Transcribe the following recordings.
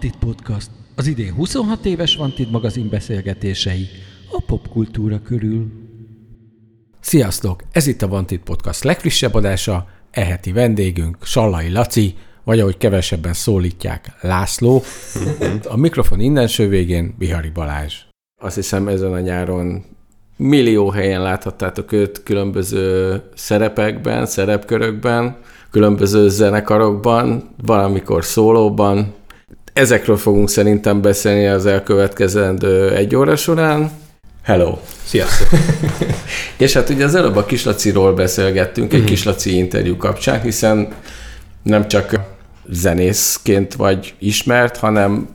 Vantit Podcast, az idén 26 éves Vantit magazin beszélgetései a popkultúra körül. Sziasztok! Ez itt a Vantit Podcast legfrissebb adása, eheti vendégünk Sallai Laci, vagy ahogy kevesebben szólítják, László. A mikrofon innen végén Bihari Balázs. Azt hiszem ezen a nyáron millió helyen láthattátok őt különböző szerepekben, szerepkörökben, különböző zenekarokban, valamikor szólóban. Ezekről fogunk szerintem beszélni az elkövetkezendő egy óra során. Hello! Sziasztok! És hát ugye az előbb a Kislaciról beszélgettünk egy mm. Kislaci interjú kapcsán, hiszen nem csak zenészként vagy ismert, hanem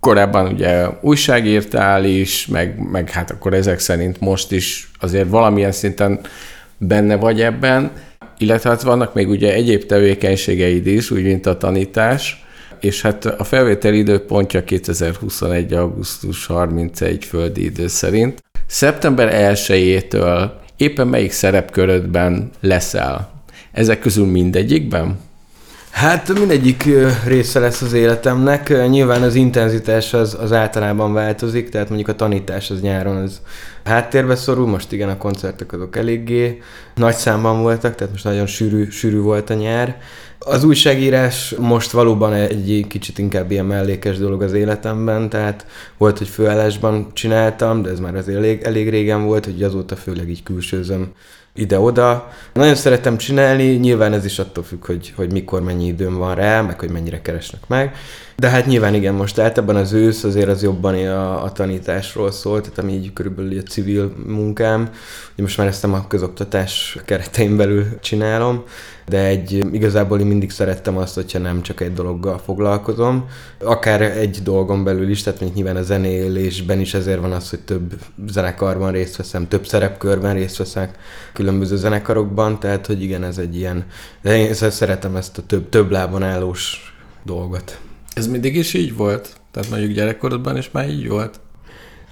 korábban ugye újságírtál is, meg, meg hát akkor ezek szerint most is azért valamilyen szinten benne vagy ebben, illetve hát vannak még ugye egyéb tevékenységeid is, úgy mint a tanítás, és hát a felvétel időpontja 2021. augusztus 31 földi idő szerint. Szeptember 1-től éppen melyik szerepkörödben leszel? Ezek közül mindegyikben? Hát mindegyik része lesz az életemnek. Nyilván az intenzitás az, az általában változik, tehát mondjuk a tanítás az nyáron az háttérbe szorul, most igen, a koncertek azok eléggé nagy számban voltak, tehát most nagyon sűrű, sűrű volt a nyár. Az újságírás most valóban egy kicsit inkább ilyen mellékes dolog az életemben, tehát volt, hogy főállásban csináltam, de ez már azért elég, elég régen volt, hogy azóta főleg így külsőzöm ide-oda. Nagyon szeretem csinálni, nyilván ez is attól függ, hogy, hogy mikor mennyi időm van rá, meg hogy mennyire keresnek meg. De hát nyilván igen, most általában az ősz azért az jobban a, a tanításról szól, tehát ami így körülbelül a civil munkám. Most már ezt nem a közoktatás keretein belül csinálom, de egy, igazából én mindig szerettem azt, hogyha nem csak egy dologgal foglalkozom, akár egy dolgon belül is, tehát mondjuk nyilván a zenélésben is ezért van az, hogy több zenekarban részt veszem, több szerepkörben részt veszek különböző zenekarokban, tehát hogy igen, ez egy ilyen, de én szeretem ezt a több, több lábon állós dolgot. Ez mindig is így volt? Tehát mondjuk gyerekkorodban is már így volt?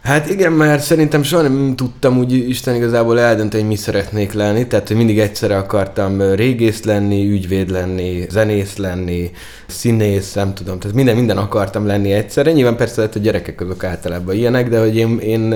Hát igen, mert szerintem soha nem tudtam úgy Isten igazából eldönteni, hogy mi szeretnék lenni, tehát mindig egyszerre akartam régész lenni, ügyvéd lenni, zenész lenni, színész, nem tudom, tehát minden, minden akartam lenni egyszerre. Nyilván persze lehet, hogy gyerekek azok általában ilyenek, de hogy én, én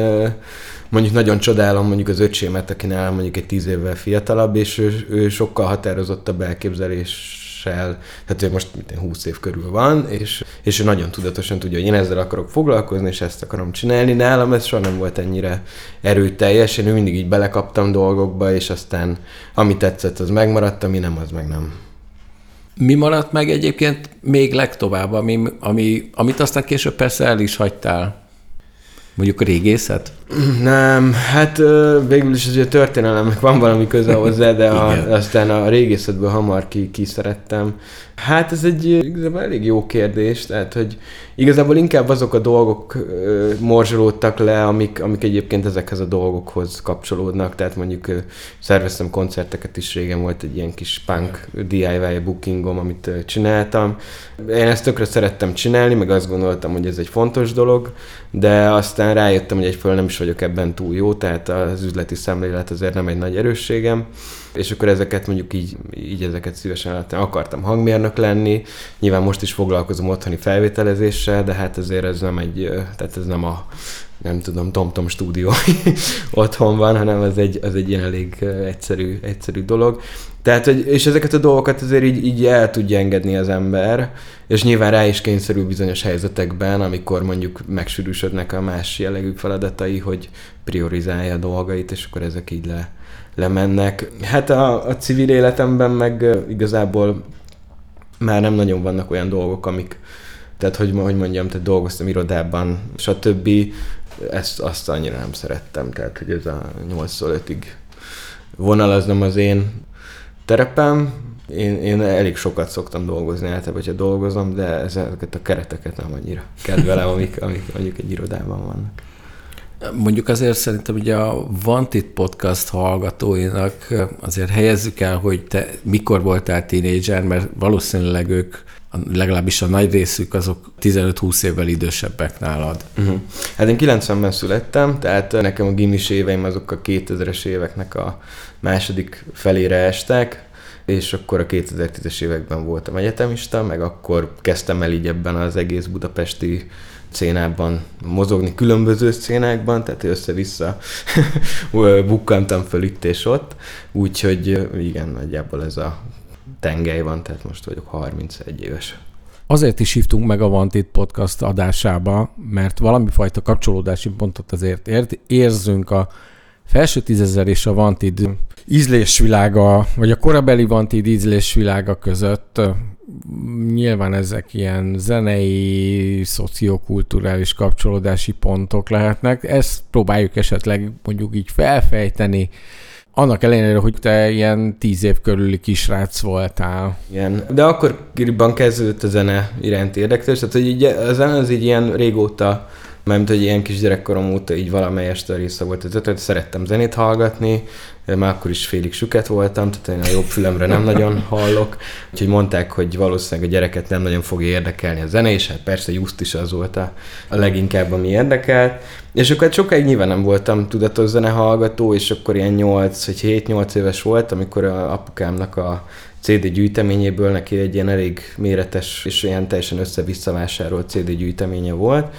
mondjuk nagyon csodálom mondjuk az öcsémet, aki nálam mondjuk egy tíz évvel fiatalabb, és ő, ő sokkal határozottabb elképzelés tudással, tehát ő most mint 20 év körül van, és, és ő nagyon tudatosan tudja, hogy én ezzel akarok foglalkozni, és ezt akarom csinálni. Nálam ez soha nem volt ennyire erőteljes, én mindig így belekaptam dolgokba, és aztán ami tetszett, az megmaradt, ami nem, az meg nem. Mi maradt meg egyébként még legtovább, ami, ami, amit aztán később persze el is hagytál? Mondjuk a régészet? Nem, hát végül is azért a történelemnek van valami köze hozzá, de a, aztán a régészetből hamar ki, kiszerettem. Hát ez egy igazából elég jó kérdés, tehát hogy igazából inkább azok a dolgok ö, morzsolódtak le, amik, amik egyébként ezekhez a dolgokhoz kapcsolódnak, tehát mondjuk ö, szerveztem koncerteket is, régen volt egy ilyen kis punk DIY bookingom, amit csináltam. Én ezt tökre szerettem csinálni, meg azt gondoltam, hogy ez egy fontos dolog, de aztán rájöttem, hogy egyfelől nem is vagyok ebben túl jó, tehát az üzleti szemlélet azért nem egy nagy erősségem, és akkor ezeket mondjuk így, így ezeket szívesen láttam. Akartam hangmérnök lenni, nyilván most is foglalkozom otthoni felvételezéssel, de hát azért ez nem egy, tehát ez nem a nem tudom, TomTom stúdió otthon van, hanem ez egy, az egy ilyen elég egyszerű, egyszerű dolog. Tehát, hogy, és ezeket a dolgokat azért így, így el tudja engedni az ember, és nyilván rá is kényszerül bizonyos helyzetekben, amikor mondjuk megsűrűsödnek a más jellegű feladatai, hogy priorizálja a dolgait, és akkor ezek így le, lemennek. Hát a, a civil életemben meg igazából már nem nagyon vannak olyan dolgok, amik, tehát hogy, hogy mondjam, tehát dolgoztam irodában, stb. Ezt azt annyira nem szerettem, tehát hogy ez a 8-5-ig vonal az nem az én terepem. Én, én elég sokat szoktam dolgozni általában, hogyha dolgozom, de ezeket a kereteket nem annyira kedvelem, amik, amik mondjuk egy irodában vannak. Mondjuk azért szerintem ugye a Vantit podcast hallgatóinak azért helyezzük el, hogy te mikor voltál tínédzser, mert valószínűleg ők legalábbis a nagy részük azok 15-20 évvel idősebbek nálad. Uh-huh. Hát én 90-ben születtem, tehát nekem a gimis éveim azok a 2000-es éveknek a második felére estek, és akkor a 2010-es években voltam egyetemista, meg akkor kezdtem el így ebben az egész budapesti szénában mozogni, különböző szénákban, tehát össze-vissza bukkantam föl itt és ott, úgyhogy igen, nagyjából ez a tengely van, tehát most vagyok 31 éves. Azért is hívtunk meg a Vantit podcast adásába, mert valami fajta kapcsolódási pontot azért ért, érzünk a felső tízezer és a Vantid ízlésvilága, vagy a korabeli Vantid ízlésvilága között nyilván ezek ilyen zenei, szociokulturális kapcsolódási pontok lehetnek. Ezt próbáljuk esetleg mondjuk így felfejteni, annak ellenére, hogy te ilyen tíz év körüli kisrác voltál. Igen, de akkor kiribban kezdődött a zene iránt érdeklődés, tehát hogy így, a zene az így ilyen régóta mert hogy ilyen kis gyerekkorom óta így valamelyest része volt az ötöt, szerettem zenét hallgatni, már akkor is félig süket voltam, tehát én a jobb fülemre nem nagyon hallok, úgyhogy mondták, hogy valószínűleg a gyereket nem nagyon fogja érdekelni a zene, és hát persze just is az volt a, a leginkább, ami érdekelt. És akkor hát sokáig nyilván nem voltam tudatos zenehallgató, és akkor ilyen 8 vagy 7-8 éves volt, amikor a apukámnak a CD gyűjteményéből neki egy ilyen elég méretes és ilyen teljesen össze-vissza vásárolt CD gyűjteménye volt,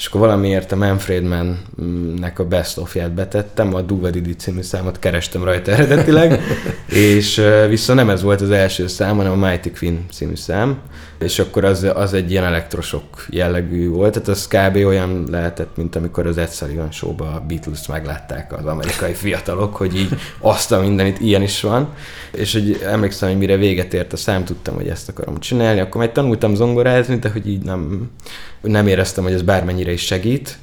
és akkor valamiért a Manfred Mann-nek a best of betettem, a Didi című számot kerestem rajta eredetileg, és viszont nem ez volt az első szám, hanem a Mighty Queen című szám, és akkor az, az egy ilyen elektrosok jellegű volt, tehát az kb. olyan lehetett, mint amikor az Ed Sullivan show a Beatles meglátták az amerikai fiatalok, hogy így azt a mindenit ilyen is van, és hogy emlékszem, hogy mire véget ért a szám, tudtam, hogy ezt akarom csinálni, akkor majd tanultam zongorázni, de hogy így nem, nem éreztem, hogy ez bármennyire is segít,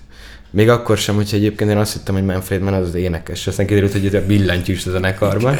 még akkor sem, hogyha egyébként én azt hittem, hogy Manfred Mann az az énekes, aztán kiderült, hogy ez a billentyűs a zenekarban.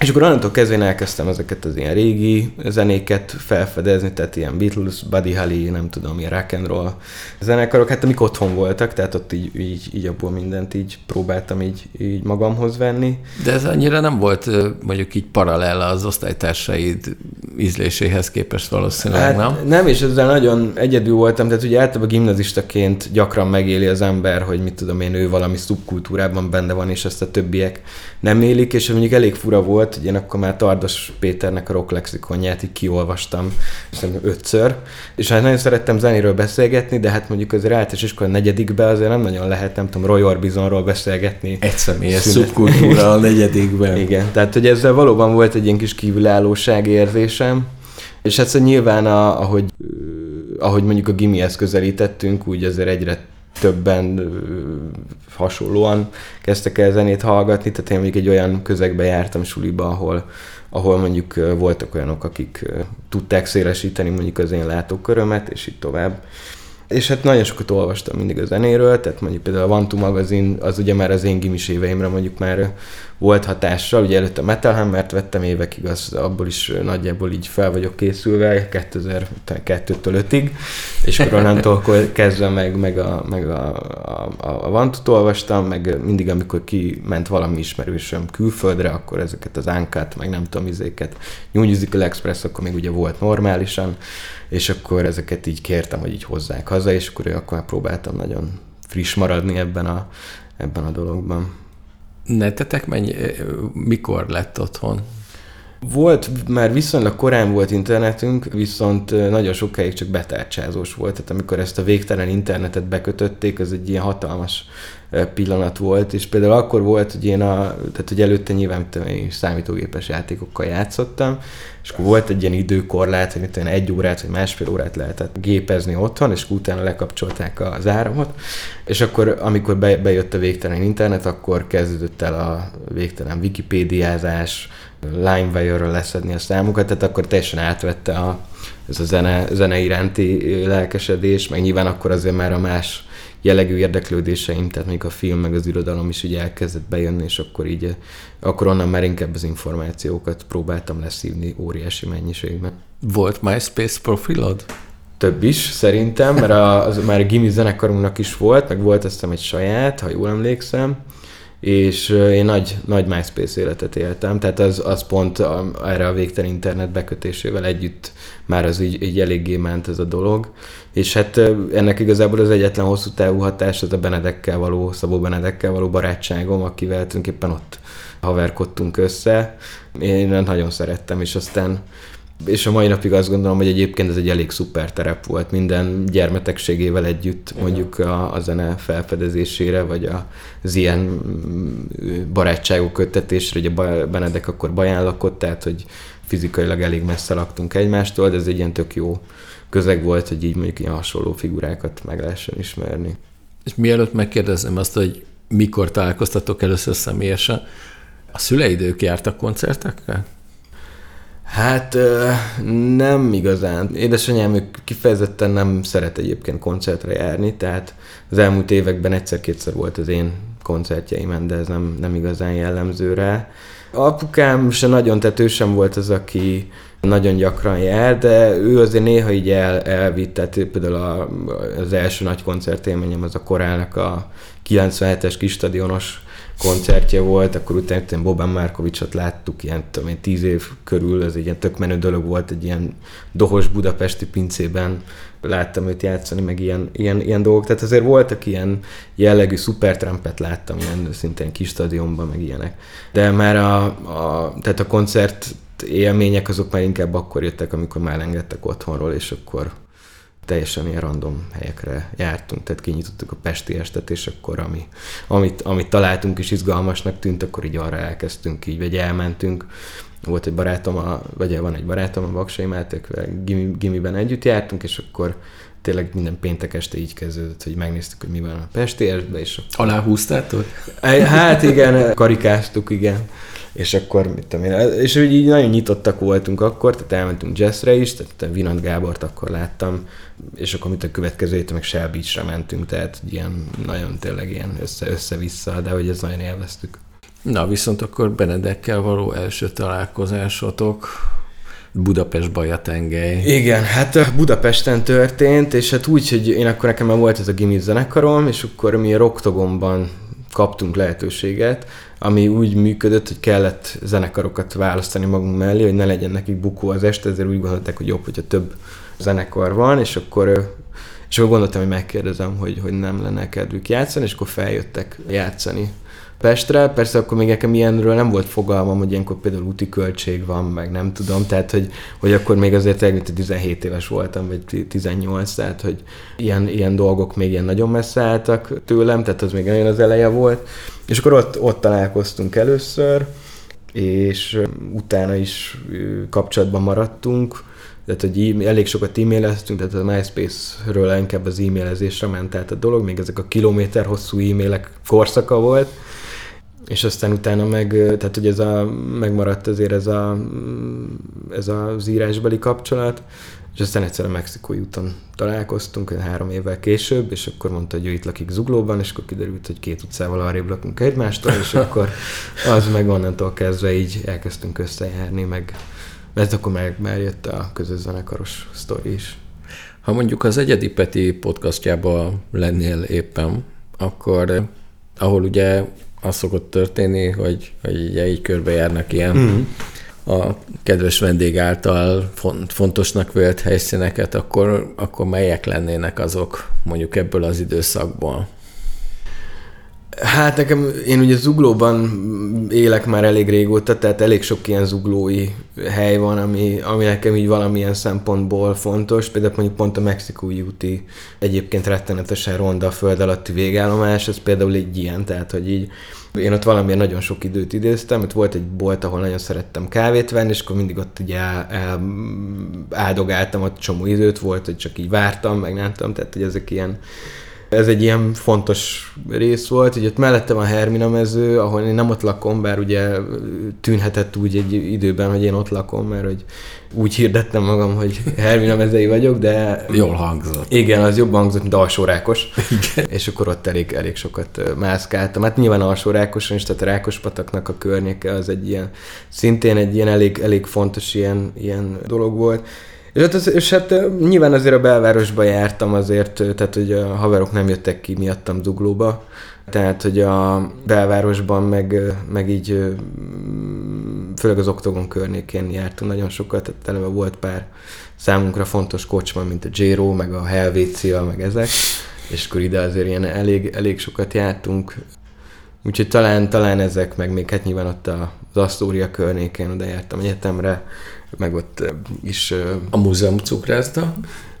És akkor onnantól kezdve én elkezdtem ezeket az ilyen régi zenéket felfedezni, tehát ilyen Beatles, Buddy Holly, nem tudom, ilyen rock and roll zenekarok, hát amik otthon voltak, tehát ott így, így, így abból mindent így próbáltam így, így magamhoz venni. De ez annyira nem volt mondjuk így paralel az osztálytársaid ízléséhez képest valószínűleg, hát, nem? Nem, és ezzel nagyon egyedül voltam, tehát ugye általában gimnazistaként gyakran megéli az ember, hogy mit tudom én, ő valami szubkultúrában benne van, és ezt a többiek nem élik, és mondjuk elég fura volt, hogy én akkor már Tardos Péternek a rock lexikonját így kiolvastam, szerintem ötször, és hát nagyon szerettem zenéről beszélgetni, de hát mondjuk az általános iskola negyedikbe azért nem nagyon lehet, nem tudom, Roy Orbisonról beszélgetni. Egy személyes szubkultúra a negyedikben. Igen, tehát hogy ezzel valóban volt egy ilyen kis kívülállóság érzésem, és hát szóval nyilván, a, ahogy, ahogy mondjuk a gimihez közelítettünk, úgy azért egyre többen hasonlóan kezdtek el zenét hallgatni, tehát én mondjuk egy olyan közegbe jártam suliba, ahol, ahol mondjuk voltak olyanok, akik tudták szélesíteni mondjuk az én látókörömet, és így tovább. És hát nagyon sokat olvastam mindig a zenéről, tehát mondjuk például a Vantu magazin, az ugye már az én gimis éveimre mondjuk már volt hatással, ugye előtte Metal Hammer-t vettem évekig, az abból is nagyjából így fel vagyok készülve, 2002-től 5-ig, és akkor onnantól kezdve meg, meg, a, meg a, a, a Vantut olvastam, meg mindig, amikor kiment valami ismerősöm külföldre, akkor ezeket az ánkát, meg nem tudom, izéket, New Musical Express, akkor még ugye volt normálisan, és akkor ezeket így kértem, hogy így hozzák haza, és akkor akkor próbáltam nagyon friss maradni ebben a, ebben a dologban. Netetek mennyi, mikor lett otthon? Volt, már viszonylag korán volt internetünk, viszont nagyon sokáig csak betárcsázós volt. Tehát amikor ezt a végtelen internetet bekötötték, az egy ilyen hatalmas pillanat volt, és például akkor volt, hogy én a, tehát hogy előtte nyilván én számítógépes játékokkal játszottam, és akkor volt egy ilyen időkorlát, hogy itt egy órát vagy másfél órát lehetett gépezni otthon, és utána lekapcsolták az áramot, és akkor amikor be, bejött a végtelen internet, akkor kezdődött el a végtelen wikipédiázás, LimeWire-ről leszedni a számokat, tehát akkor teljesen átvette a, ez a zene, zene iránti lelkesedés, meg nyilván akkor azért már a más jellegű érdeklődéseim, tehát még a film meg az irodalom is ugye elkezdett bejönni, és akkor így, akkor onnan már inkább az információkat próbáltam leszívni óriási mennyiségben. Volt MySpace profilod? Több is, szerintem, mert a, az már a gimi zenekarunknak is volt, meg volt azt egy saját, ha jól emlékszem, és én nagy, nagy MySpace életet éltem, tehát az, az pont a, erre a végtelen internet bekötésével együtt már az így, így eléggé ment ez a dolog, és hát ennek igazából az egyetlen hosszú távú hatás az a Benedekkel való, Szabó Benedekkel való barátságom, akivel tulajdonképpen ott haverkodtunk össze. Én nagyon szerettem, és aztán és a mai napig azt gondolom, hogy egyébként ez egy elég szuper terep volt minden gyermetegségével együtt, mondjuk a, a zene felfedezésére, vagy az ilyen mm, barátságok köttetésre, ugye Benedek akkor Baján lakott, tehát hogy fizikailag elég messze laktunk egymástól, de ez egy ilyen tök jó közeg volt, hogy így mondjuk ilyen hasonló figurákat meg lehessen ismerni. És mielőtt megkérdezem azt, hogy mikor találkoztatok először személyesen, a szüleid ők jártak koncertekre? Hát nem igazán. Édesanyám ők kifejezetten nem szeret egyébként koncertre járni, tehát az elmúlt években egyszer-kétszer volt az én koncertjeimen, de ez nem, nem igazán jellemző rá. Apukám se nagyon, sem volt az, aki nagyon gyakran jár, de ő azért néha így el, elvitt, tehát például a, az első nagy koncertélményem az a korának a 97-es kis stadionos koncertje volt, akkor utána Boban Márkovicsot láttuk, ilyen tudom én, tíz év körül, ez egy ilyen tök menő dolog volt, egy ilyen dohos budapesti pincében láttam őt játszani, meg ilyen, ilyen, ilyen dolgok. Tehát azért voltak ilyen jellegű szupertrampet láttam, ilyen szintén kis stadionban, meg ilyenek. De már a, a, tehát a koncert élmények azok már inkább akkor jöttek, amikor már engedtek otthonról, és akkor teljesen ilyen random helyekre jártunk, tehát kinyitottuk a Pesti estet, és akkor ami, amit, amit találtunk és izgalmasnak tűnt, akkor így arra elkezdtünk így, vagy elmentünk. Volt egy barátom, a, vagy van egy barátom, a Baksai Máték, gimi, gimiben együtt jártunk, és akkor tényleg minden péntek este így kezdődött, hogy megnéztük, hogy mi van a Pesti estben, és Aláhúztátok? Hát igen, karikáztuk, igen és akkor, mit tudom én, és úgy így nagyon nyitottak voltunk akkor, tehát elmentünk jazzre is, tehát Vinant Gábort akkor láttam, és akkor mit a következő héten meg Shell Beach-re mentünk, tehát ilyen nagyon tényleg ilyen össze, össze-vissza, de hogy ez nagyon élveztük. Na, viszont akkor Benedekkel való első találkozásotok, Budapest Bajatengely. Igen, hát Budapesten történt, és hát úgy, hogy én akkor nekem már volt ez a gimi zenekarom, és akkor mi Roktogomban kaptunk lehetőséget, ami úgy működött, hogy kellett zenekarokat választani magunk mellé, hogy ne legyen nekik bukó az este, ezért úgy gondolták, hogy jobb, hogyha több zenekar van, és akkor és akkor gondoltam, hogy megkérdezem, hogy, hogy nem lenne kedvük játszani, és akkor feljöttek játszani Pestre. Persze akkor még nekem ilyenről nem volt fogalmam, hogy ilyenkor például úti költség van, meg nem tudom, tehát hogy, hogy akkor még azért mint 17 éves voltam, vagy 18, tehát hogy ilyen, ilyen dolgok még ilyen nagyon messze álltak tőlem, tehát az még nagyon az eleje volt. És akkor ott, ott találkoztunk először, és utána is kapcsolatban maradtunk, tehát hogy elég sokat e-maileztünk, tehát a MySpace-ről inkább az e-mailezésre ment át a dolog, még ezek a kilométer hosszú e-mailek korszaka volt, és aztán utána meg, tehát hogy ez a, megmaradt azért ez, a, ez az írásbeli kapcsolat, és aztán egyszer a mexikói úton találkoztunk, három évvel később, és akkor mondta, hogy ő itt lakik Zuglóban, és akkor kiderült, hogy két utcával arrébb lakunk egymástól, és akkor az meg onnantól kezdve így elkezdtünk összejárni, meg mert akkor meg már jött a közös zenekaros sztori is. Ha mondjuk az Egyedi Peti podcastjában lennél éppen, akkor ahol ugye az szokott történni, hogy, hogy ugye így körbejárnak ilyen mm. a kedves vendég által fontosnak vélt helyszíneket, akkor, akkor melyek lennének azok mondjuk ebből az időszakból? Hát nekem, én ugye zuglóban élek már elég régóta, tehát elég sok ilyen zuglói hely van, ami, ami nekem így valamilyen szempontból fontos. Például mondjuk pont a Mexikói úti egyébként rettenetesen ronda a föld alatti végállomás, ez például egy ilyen, tehát hogy így én ott valamilyen nagyon sok időt idéztem, ott volt egy bolt, ahol nagyon szerettem kávét venni, és akkor mindig ott ugye el, el, áldogáltam, ott csomó időt volt, hogy csak így vártam, meg nem tudom, tehát hogy ezek ilyen ez egy ilyen fontos rész volt, hogy ott mellettem a Hermina mező, ahol én nem ott lakom, bár ugye tűnhetett úgy egy időben, hogy én ott lakom, mert hogy úgy hirdettem magam, hogy Hermina mezei vagyok, de... Jól hangzott. Igen, az jobban hangzott, mint alsórákos. Igen. És akkor ott elég, elég sokat mászkáltam. Hát nyilván alsórákoson is, tehát Rákospataknak a környéke az egy ilyen, szintén egy ilyen elég, elég fontos ilyen, ilyen dolog volt. És hát, és hát nyilván azért a belvárosba jártam azért, tehát hogy a haverok nem jöttek ki miattam Zuglóba, tehát hogy a belvárosban meg, meg így főleg az Oktogon környékén jártunk nagyon sokat, tehát eleve volt pár számunkra fontos kocsma, mint a Jero, meg a Helvécia, meg ezek, és akkor ide azért ilyen elég, elég sokat jártunk. Úgyhogy talán, talán ezek, meg még hát nyilván ott az Asztória környékén oda jártam egyetemre, meg ott is... A múzeum cukrászda?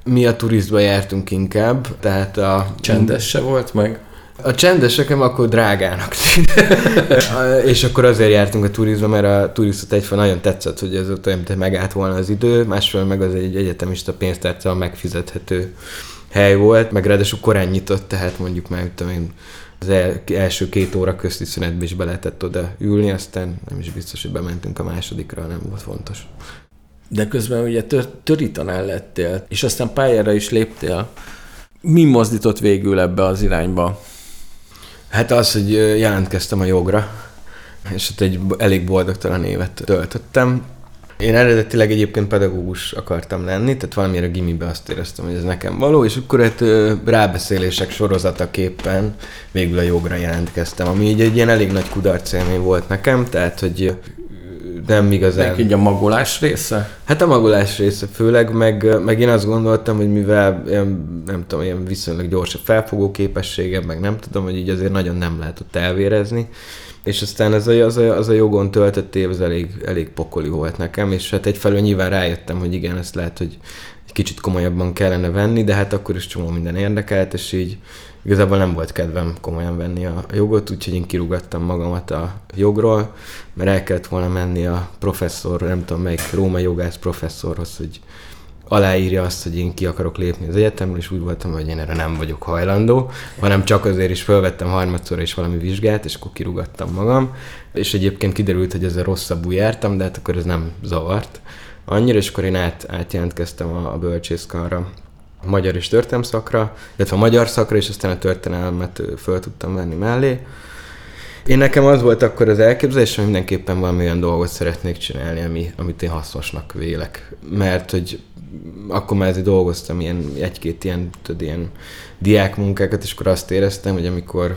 Mi a turizba jártunk inkább, tehát a... Csendes se volt meg? A csendes nekem akkor drágának és akkor azért jártunk a turizba, mert a turistot egyfajta nagyon tetszett, hogy ez ott olyan, mint megállt volna az idő, másfél meg az egy egyetemista pénztárcával megfizethető hely volt, meg ráadásul korán nyitott, tehát mondjuk már, tudom én, az első két óra közti szünetbe is be lehetett oda ülni, aztán nem is biztos, hogy bementünk a másodikra, nem volt fontos. De közben ugye tör, törítanál lettél, és aztán pályára is léptél. Mi mozdított végül ebbe az irányba? Hát az, hogy jelentkeztem a jogra, és ott egy elég boldogtalan évet töltöttem. Én eredetileg egyébként pedagógus akartam lenni, tehát valamire gimibe azt éreztem, hogy ez nekem való, és akkor egy rábeszélések sorozataképpen végül a jogra jelentkeztem, ami így egy ilyen elég nagy kudarc volt nekem, tehát hogy nem igazán. Így a magolás része? Hát a magolás része főleg, meg, meg én azt gondoltam, hogy mivel ilyen, nem tudom, ilyen viszonylag gyors a felfogó képességem, meg nem tudom, hogy így azért nagyon nem lehet ott elvérezni. És aztán ez a, az, a, az a jogon töltött év, az elég, elég pokoli volt nekem, és hát egyfelől nyilván rájöttem, hogy igen, ezt lehet, hogy egy kicsit komolyabban kellene venni, de hát akkor is csomó minden érdekelt, és így igazából nem volt kedvem komolyan venni a jogot, úgyhogy én kirúgattam magamat a jogról, mert el kellett volna menni a professzor, nem tudom melyik római jogász professzorhoz, hogy aláírja azt, hogy én ki akarok lépni az egyetemről, és úgy voltam, hogy én erre nem vagyok hajlandó, hanem csak azért is felvettem harmadszor is valami vizsgát, és akkor kirúgattam magam, és egyébként kiderült, hogy ezzel rosszabbul jártam, de hát akkor ez nem zavart annyira, és akkor én át, átjelentkeztem a, a bölcsészkarra a magyar és történelem szakra, illetve a magyar szakra, és aztán a történelmet föl tudtam venni mellé. Én nekem az volt akkor az elképzelés, hogy mindenképpen valami olyan dolgot szeretnék csinálni, ami, amit én hasznosnak vélek. Mert hogy akkor már ezért dolgoztam ilyen, egy-két ilyen, tudod, ilyen diákmunkákat, és akkor azt éreztem, hogy amikor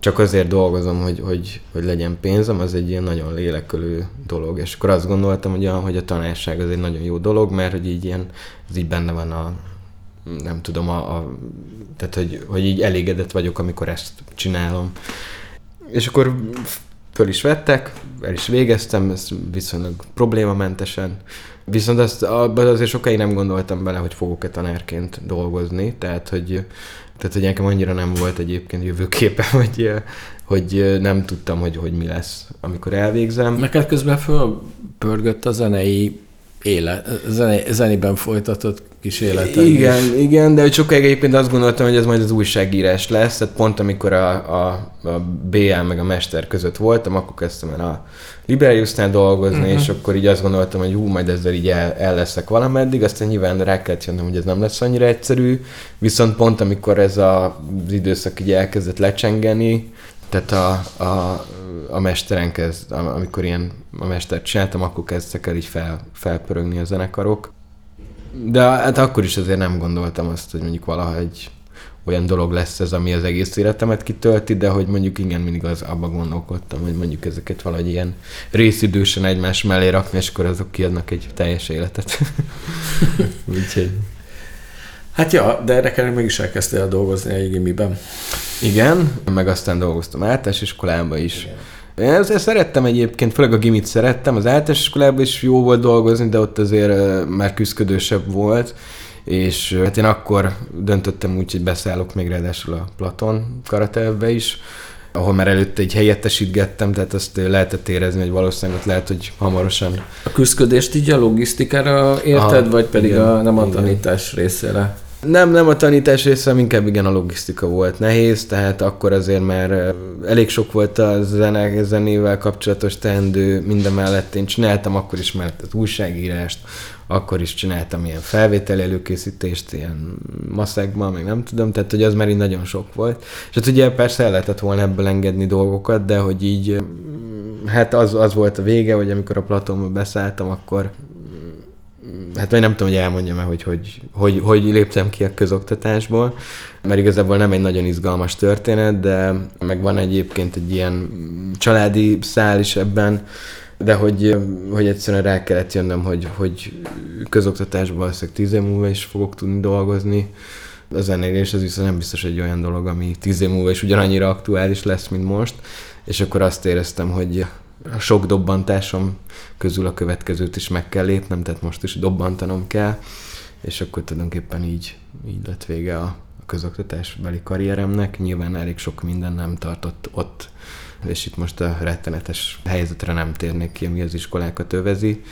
csak azért dolgozom, hogy, hogy, hogy legyen pénzem, az egy ilyen nagyon lélekölő dolog. És akkor azt gondoltam, hogy a, hogy a tanárság az egy nagyon jó dolog, mert hogy így ilyen, ez így benne van a, nem tudom, a, a, tehát hogy, hogy így elégedett vagyok, amikor ezt csinálom. És akkor föl is vettek, el is végeztem, ez viszonylag problémamentesen. Viszont azt, abban azért sokáig nem gondoltam bele, hogy fogok-e tanárként dolgozni, tehát hogy, tehát, hogy nekem annyira nem volt egyébként jövőképe, hogy, hogy nem tudtam, hogy, hogy mi lesz, amikor elvégzem. Neked közben fölpörgött a zenei éle, zene, zenében folytatott kis életed Igen, is. igen, de sokáig egyébként azt gondoltam, hogy ez majd az újságírás lesz, tehát pont amikor a, a, a BL meg a Mester között voltam, akkor kezdtem el a Liberiusnál dolgozni, uh-huh. és akkor így azt gondoltam, hogy hú, majd ezzel így el, el leszek valameddig, aztán nyilván rá kellett jönnöm, hogy ez nem lesz annyira egyszerű, viszont pont amikor ez a, az időszak így elkezdett lecsengeni, tehát a, a, a mesteren kezd, amikor ilyen a mestert csináltam, akkor kezdtek el így fel, felpörögni a zenekarok. De hát akkor is azért nem gondoltam azt, hogy mondjuk valaha egy olyan dolog lesz ez, ami az egész életemet kitölti, de hogy mondjuk igen, mindig az abba gondolkodtam, hogy mondjuk ezeket valahogy ilyen részidősen egymás mellé rakni, és akkor azok kiadnak egy teljes életet. Úgyhogy... Hát ja, de érdekel, mégis elkezdtél dolgozni a igimiben. Igen, meg aztán dolgoztam általános iskolában is. Igen. Én ezt szerettem egyébként, főleg a gimit szerettem, az általános iskolában is jó volt dolgozni, de ott azért már küzdködősebb volt, és hát én akkor döntöttem úgy, hogy beszállok még ráadásul a Platon karatevbe is, ahol már előtte egy helyettesítgettem, tehát azt lehetett érezni, hogy valószínűleg ott lehet, hogy hamarosan... A küzdködést így a logisztikára érted, Aha, vagy pedig igen, a, nem a tanítás igen. részére? Nem, nem a tanítás része, inkább igen a logisztika volt nehéz, tehát akkor azért már elég sok volt a zene, zenével kapcsolatos teendő, minden mellett én csináltam akkor is mellett az újságírást, akkor is csináltam ilyen felvételi előkészítést, ilyen maszekban, meg nem tudom, tehát hogy az már így nagyon sok volt. És hát ugye persze el lehetett volna ebből engedni dolgokat, de hogy így, hát az, az volt a vége, hogy amikor a Platonba beszálltam, akkor hát vagy nem tudom, hogy elmondjam el, hogy hogy, hogy hogy léptem ki a közoktatásból, mert igazából nem egy nagyon izgalmas történet, de meg van egyébként egy ilyen családi szál is ebben, de hogy, hogy egyszerűen rá kellett jönnöm, hogy, hogy közoktatásban valószínűleg tíz év múlva is fogok tudni dolgozni, A zenélés az viszont nem biztos egy olyan dolog, ami tíz év múlva is ugyanannyira aktuális lesz, mint most, és akkor azt éreztem, hogy a sok dobbantásom közül a következőt is meg kell lépnem, tehát most is dobbantanom kell, és akkor tulajdonképpen így, így lett vége a, közoktatásbeli karrieremnek. Nyilván elég sok minden nem tartott ott, és itt most a rettenetes helyzetre nem térnék ki, ami az iskolákat övezi.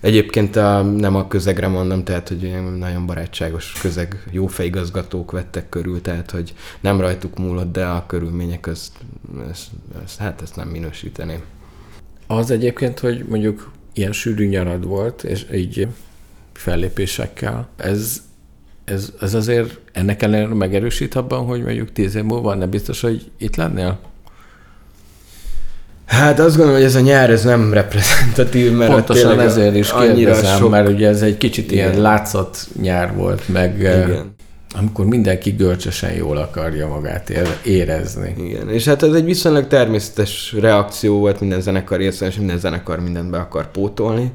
Egyébként a, nem a közegre mondom, tehát hogy nagyon barátságos közeg, jó fejigazgatók vettek körül, tehát hogy nem rajtuk múlott, de a körülmények közt, ezt, ezt, hát ezt nem minősíteném. Az egyébként, hogy mondjuk ilyen sűrű nyarad volt, és így fellépésekkel, ez ez, ez azért ennek ellenére megerősít abban, hogy mondjuk tíz év múlva nem biztos, hogy itt lennél? Hát azt gondolom, hogy ez a nyár ez nem reprezentatív, mert Pontosan ezért is kérdezem, sok... mert ugye ez egy kicsit Igen. ilyen látszat nyár volt, meg Igen. Amikor mindenki görcsösen jól akarja magát érezni. Igen, és hát ez egy viszonylag természetes reakció volt minden zenekar részén, és minden zenekar mindent be akar pótolni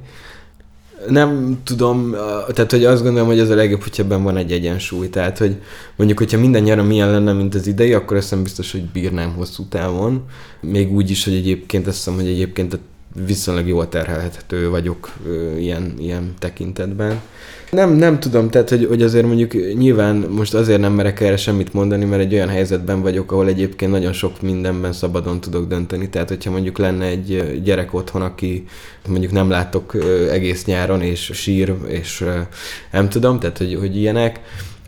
nem tudom, tehát hogy azt gondolom, hogy az a legjobb, hogyha ebben van egy egyensúly. Tehát, hogy mondjuk, hogyha minden nyáron milyen lenne, mint az idei, akkor azt nem biztos, hogy bírnám hosszú távon. Még úgy is, hogy egyébként azt hiszem, hogy egyébként viszonylag jól terhelhető vagyok ilyen, ilyen tekintetben. Nem, nem tudom, tehát hogy, hogy azért mondjuk nyilván most azért nem merek erre semmit mondani, mert egy olyan helyzetben vagyok, ahol egyébként nagyon sok mindenben szabadon tudok dönteni. Tehát, hogyha mondjuk lenne egy gyerek otthon, aki mondjuk nem látok egész nyáron, és sír, és nem tudom, tehát hogy, hogy ilyenek,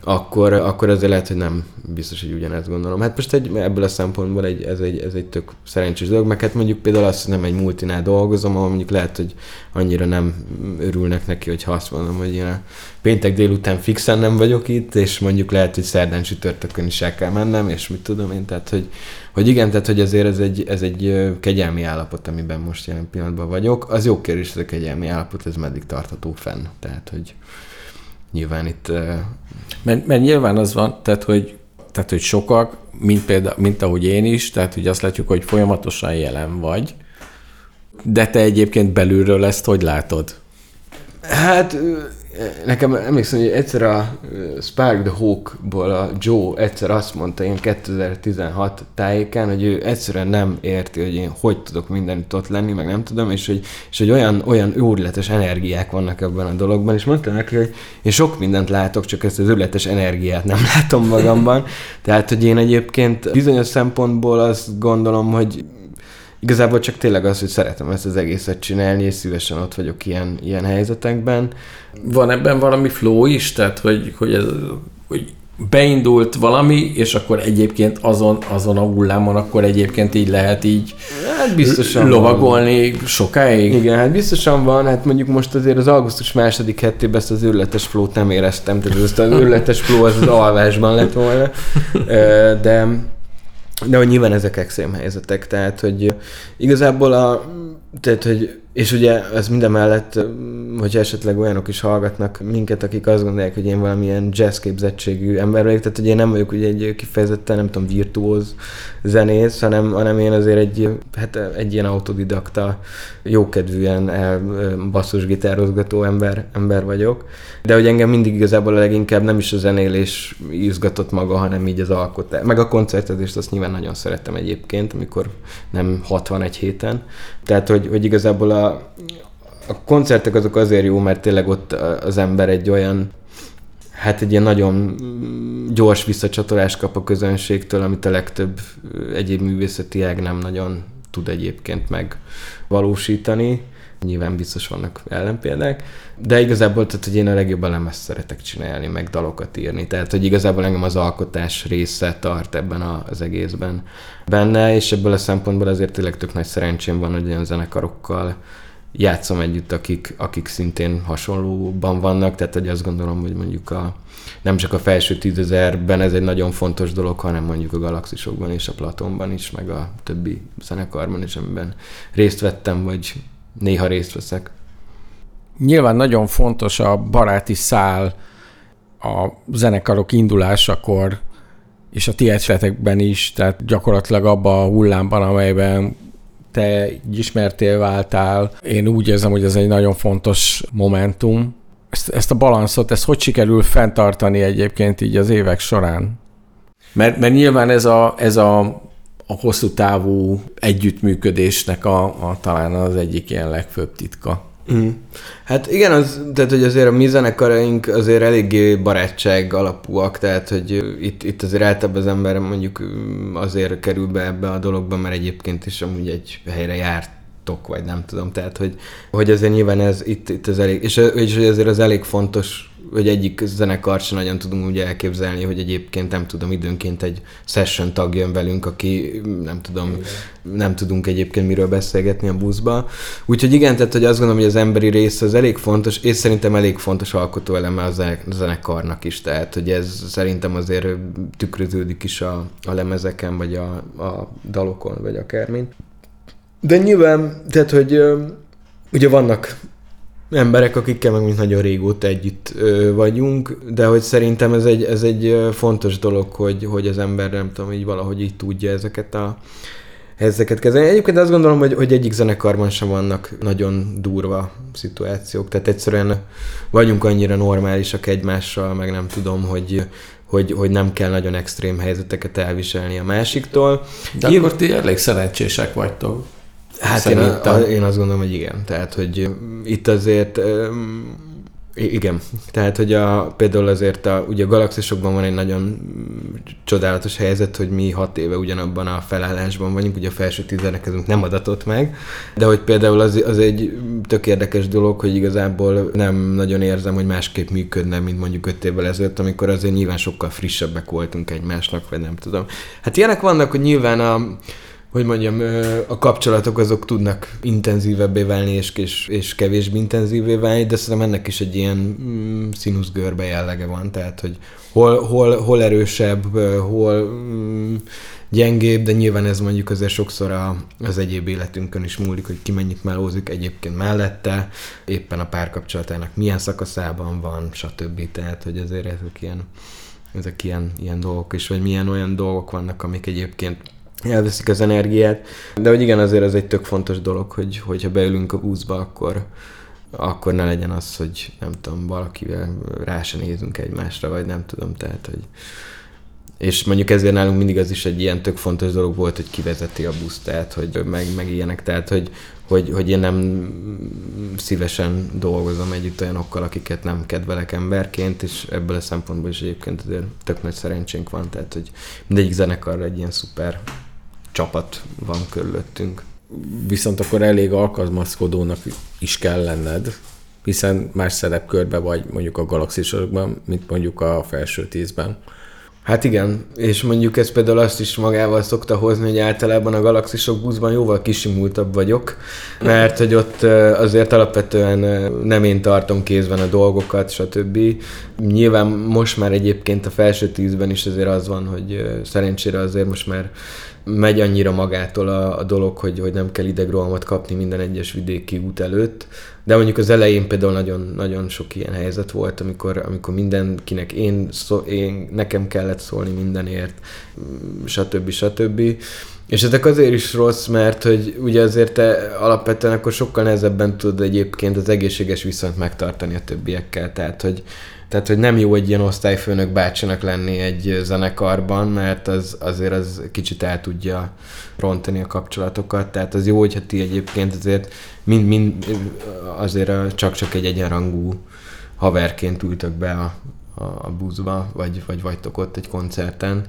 akkor, akkor azért lehet, hogy nem biztos, hogy ugyanezt gondolom. Hát most egy, ebből a szempontból egy, ez, egy, ez egy tök szerencsés dolog, meg hát mondjuk például azt, hogy nem egy multinál dolgozom, ahol mondjuk lehet, hogy annyira nem örülnek neki, hogy azt mondom, hogy én a péntek délután fixen nem vagyok itt, és mondjuk lehet, hogy szerdán csütörtökön is el kell mennem, és mit tudom én, tehát hogy, hogy igen, tehát hogy azért ez egy, ez egy kegyelmi állapot, amiben most jelen pillanatban vagyok. Az jó kérdés, ez a kegyelmi állapot, ez meddig tartható fenn. Tehát, hogy nyilván itt... Mert, mert nyilván az van, tehát hogy, tehát, hogy sokak, mint, például, mint ahogy én is, tehát hogy azt látjuk, hogy folyamatosan jelen vagy, de te egyébként belülről ezt hogy látod? Hát nekem emlékszem, hogy egyszer a Spark the Hawk-ból a Joe egyszer azt mondta én 2016 tájékán, hogy ő egyszerűen nem érti, hogy én hogy tudok mindenütt ott lenni, meg nem tudom, és hogy, és hogy olyan, olyan őrületes energiák vannak ebben a dologban, és mondta neki, hogy én sok mindent látok, csak ezt az őrületes energiát nem látom magamban. Tehát, hogy én egyébként bizonyos szempontból azt gondolom, hogy Igazából csak tényleg az, hogy szeretem ezt az egészet csinálni, és szívesen ott vagyok ilyen, ilyen helyzetekben. Van ebben valami flow is? Tehát, hogy, hogy, ez, hogy beindult valami, és akkor egyébként azon, azon a hullámon akkor egyébként így lehet így hát biztosan lovagolni van. sokáig? Igen, hát biztosan van, hát mondjuk most azért az augusztus második hetében ezt az őrletes flót nem éreztem, tehát ezt az őrletes fló az az alvásban lett volna, de de hogy nyilván ezek extrém helyzetek, tehát hogy igazából a, tehát hogy és ugye ez minden mellett, hogyha esetleg olyanok is hallgatnak minket, akik azt gondolják, hogy én valamilyen jazz képzettségű ember vagyok, tehát hogy én nem vagyok ugye egy kifejezetten, nem tudom, virtuóz zenész, hanem, hanem én azért egy, hát egy ilyen autodidakta, jókedvűen basszusgitározgató ember, ember vagyok. De hogy engem mindig igazából a leginkább nem is a zenélés izgatott maga, hanem így az alkotás. Meg a koncertezést azt nyilván nagyon szerettem egyébként, amikor nem 61 héten. Tehát, hogy, hogy igazából a a, koncertek azok azért jó, mert tényleg ott az ember egy olyan hát egy ilyen nagyon gyors visszacsatolást kap a közönségtől, amit a legtöbb egyéb művészeti ág nem nagyon tud egyébként megvalósítani. Nyilván biztos vannak ellenpéldák, de igazából, tehát, hogy én a legjobban nem ezt szeretek csinálni, meg dalokat írni. Tehát, hogy igazából engem az alkotás része tart ebben az egészben benne, és ebből a szempontból azért tényleg tök nagy szerencsém van, hogy olyan zenekarokkal játszom együtt, akik, akik szintén hasonlóban vannak, tehát hogy azt gondolom, hogy mondjuk a, nem csak a felső tízezerben ez egy nagyon fontos dolog, hanem mondjuk a galaxisokban és a Platonban is, meg a többi zenekarban is, amiben részt vettem, vagy néha részt veszek. Nyilván nagyon fontos a baráti szál a zenekarok indulásakor, és a ti esetekben is, tehát gyakorlatilag abban a hullámban, amelyben te ismertél váltál. Én úgy érzem, hogy ez egy nagyon fontos momentum. ezt, ezt a balanszot, ezt hogy sikerül fenntartani egyébként így az évek során? Mert, mert nyilván ez a, ez a, a hosszú távú együttműködésnek a, a talán az egyik ilyen legfőbb titka. Mm. Hát igen, az, tehát hogy azért a mi zenekaraink azért eléggé barátság alapúak, tehát hogy itt, itt azért általában az ember mondjuk azért kerül be ebbe a dologba, mert egyébként is amúgy egy helyre járt vagy nem tudom, tehát hogy, hogy azért nyilván ez itt, itt az elég, és, és ezért az elég fontos hogy egyik zenekar sem nagyon tudunk úgy elképzelni, hogy egyébként nem tudom, időnként egy session tag jön velünk, aki nem tudom, nem tudunk egyébként miről beszélgetni a buszba. Úgyhogy igen, tehát hogy azt gondolom, hogy az emberi rész az elég fontos, és szerintem elég fontos alkotó eleme a zenekarnak is, tehát hogy ez szerintem azért tükröződik is a, a lemezeken, vagy a, a dalokon, vagy akármint. De nyilván, tehát hogy ugye vannak emberek, akikkel meg mint nagyon régóta együtt vagyunk, de hogy szerintem ez egy, ez egy fontos dolog, hogy, hogy az ember nem tudom, így valahogy így tudja ezeket a ezeket kezelni. Egyébként azt gondolom, hogy, hogy egyik zenekarban sem vannak nagyon durva szituációk, tehát egyszerűen vagyunk annyira normálisak egymással, meg nem tudom, hogy hogy, hogy nem kell nagyon extrém helyzeteket elviselni a másiktól. De Én... akkor ti elég szerencsések vagytok. Hát én, a, én azt gondolom, hogy igen. Tehát, hogy itt azért igen, tehát hogy a, például azért a, ugye a galaxisokban van egy nagyon csodálatos helyzet, hogy mi hat éve ugyanabban a felállásban vagyunk, ugye a felső tízenekezünk nem adatott meg, de hogy például az, az egy tök érdekes dolog, hogy igazából nem nagyon érzem, hogy másképp működne, mint mondjuk öt évvel ezelőtt, amikor azért nyilván sokkal frissebbek voltunk egymásnak, vagy nem tudom. Hát ilyenek vannak, hogy nyilván a, hogy mondjam, a kapcsolatok azok tudnak intenzívebbé válni, és, és, és kevésbé intenzívé válni, de szerintem ennek is egy ilyen mm, színuszgörbe jellege van, tehát, hogy hol, hol, hol erősebb, hol mm, gyengébb, de nyilván ez mondjuk azért sokszor a, az egyéb életünkön is múlik, hogy ki mennyit melózik egyébként mellette, éppen a párkapcsolatának milyen szakaszában van, stb. Tehát, hogy azért ezek ilyen, ezek ilyen, ilyen dolgok is, vagy milyen olyan dolgok vannak, amik egyébként elveszik az energiát. De hogy igen, azért ez egy tök fontos dolog, hogy hogyha beülünk a buszba, akkor, akkor ne legyen az, hogy nem tudom, valakivel rá se nézünk egymásra, vagy nem tudom, tehát, hogy és mondjuk ezért nálunk mindig az is egy ilyen tök fontos dolog volt, hogy kivezeti a busz, tehát, hogy meg, meg ilyenek, tehát, hogy, hogy, hogy én nem szívesen dolgozom együtt olyanokkal, akiket nem kedvelek emberként, és ebből a szempontból is egyébként azért tök nagy szerencsénk van, tehát, hogy mindegyik zenekarra egy ilyen szuper csapat van körülöttünk. Viszont akkor elég alkalmazkodónak is kell lenned, hiszen más szerepkörbe vagy mondjuk a galaxisokban, mint mondjuk a felső tízben. Hát igen, és mondjuk ez például azt is magával szokta hozni, hogy általában a galaxisok buszban jóval kisimultabb vagyok, mert hogy ott azért alapvetően nem én tartom kézben a dolgokat, stb. Nyilván most már egyébként a felső tízben is azért az van, hogy szerencsére azért most már megy annyira magától a, a dolog, hogy, hogy nem kell idegrohamot kapni minden egyes vidéki út előtt. De mondjuk az elején például nagyon, nagyon sok ilyen helyzet volt, amikor, amikor mindenkinek én, szó, én, nekem kellett szólni mindenért, stb. stb. És ezek azért is rossz, mert hogy ugye azért te alapvetően akkor sokkal nehezebben tudod egyébként az egészséges viszonyt megtartani a többiekkel. Tehát, hogy, tehát, hogy nem jó egy ilyen osztályfőnök bácsinak lenni egy zenekarban, mert az azért az kicsit el tudja rontani a kapcsolatokat. Tehát az jó, hogyha ti egyébként azért mind, mind azért csak-csak egy egyenrangú haverként ültök be a, a, a buszba, vagy, vagy vagytok ott egy koncerten.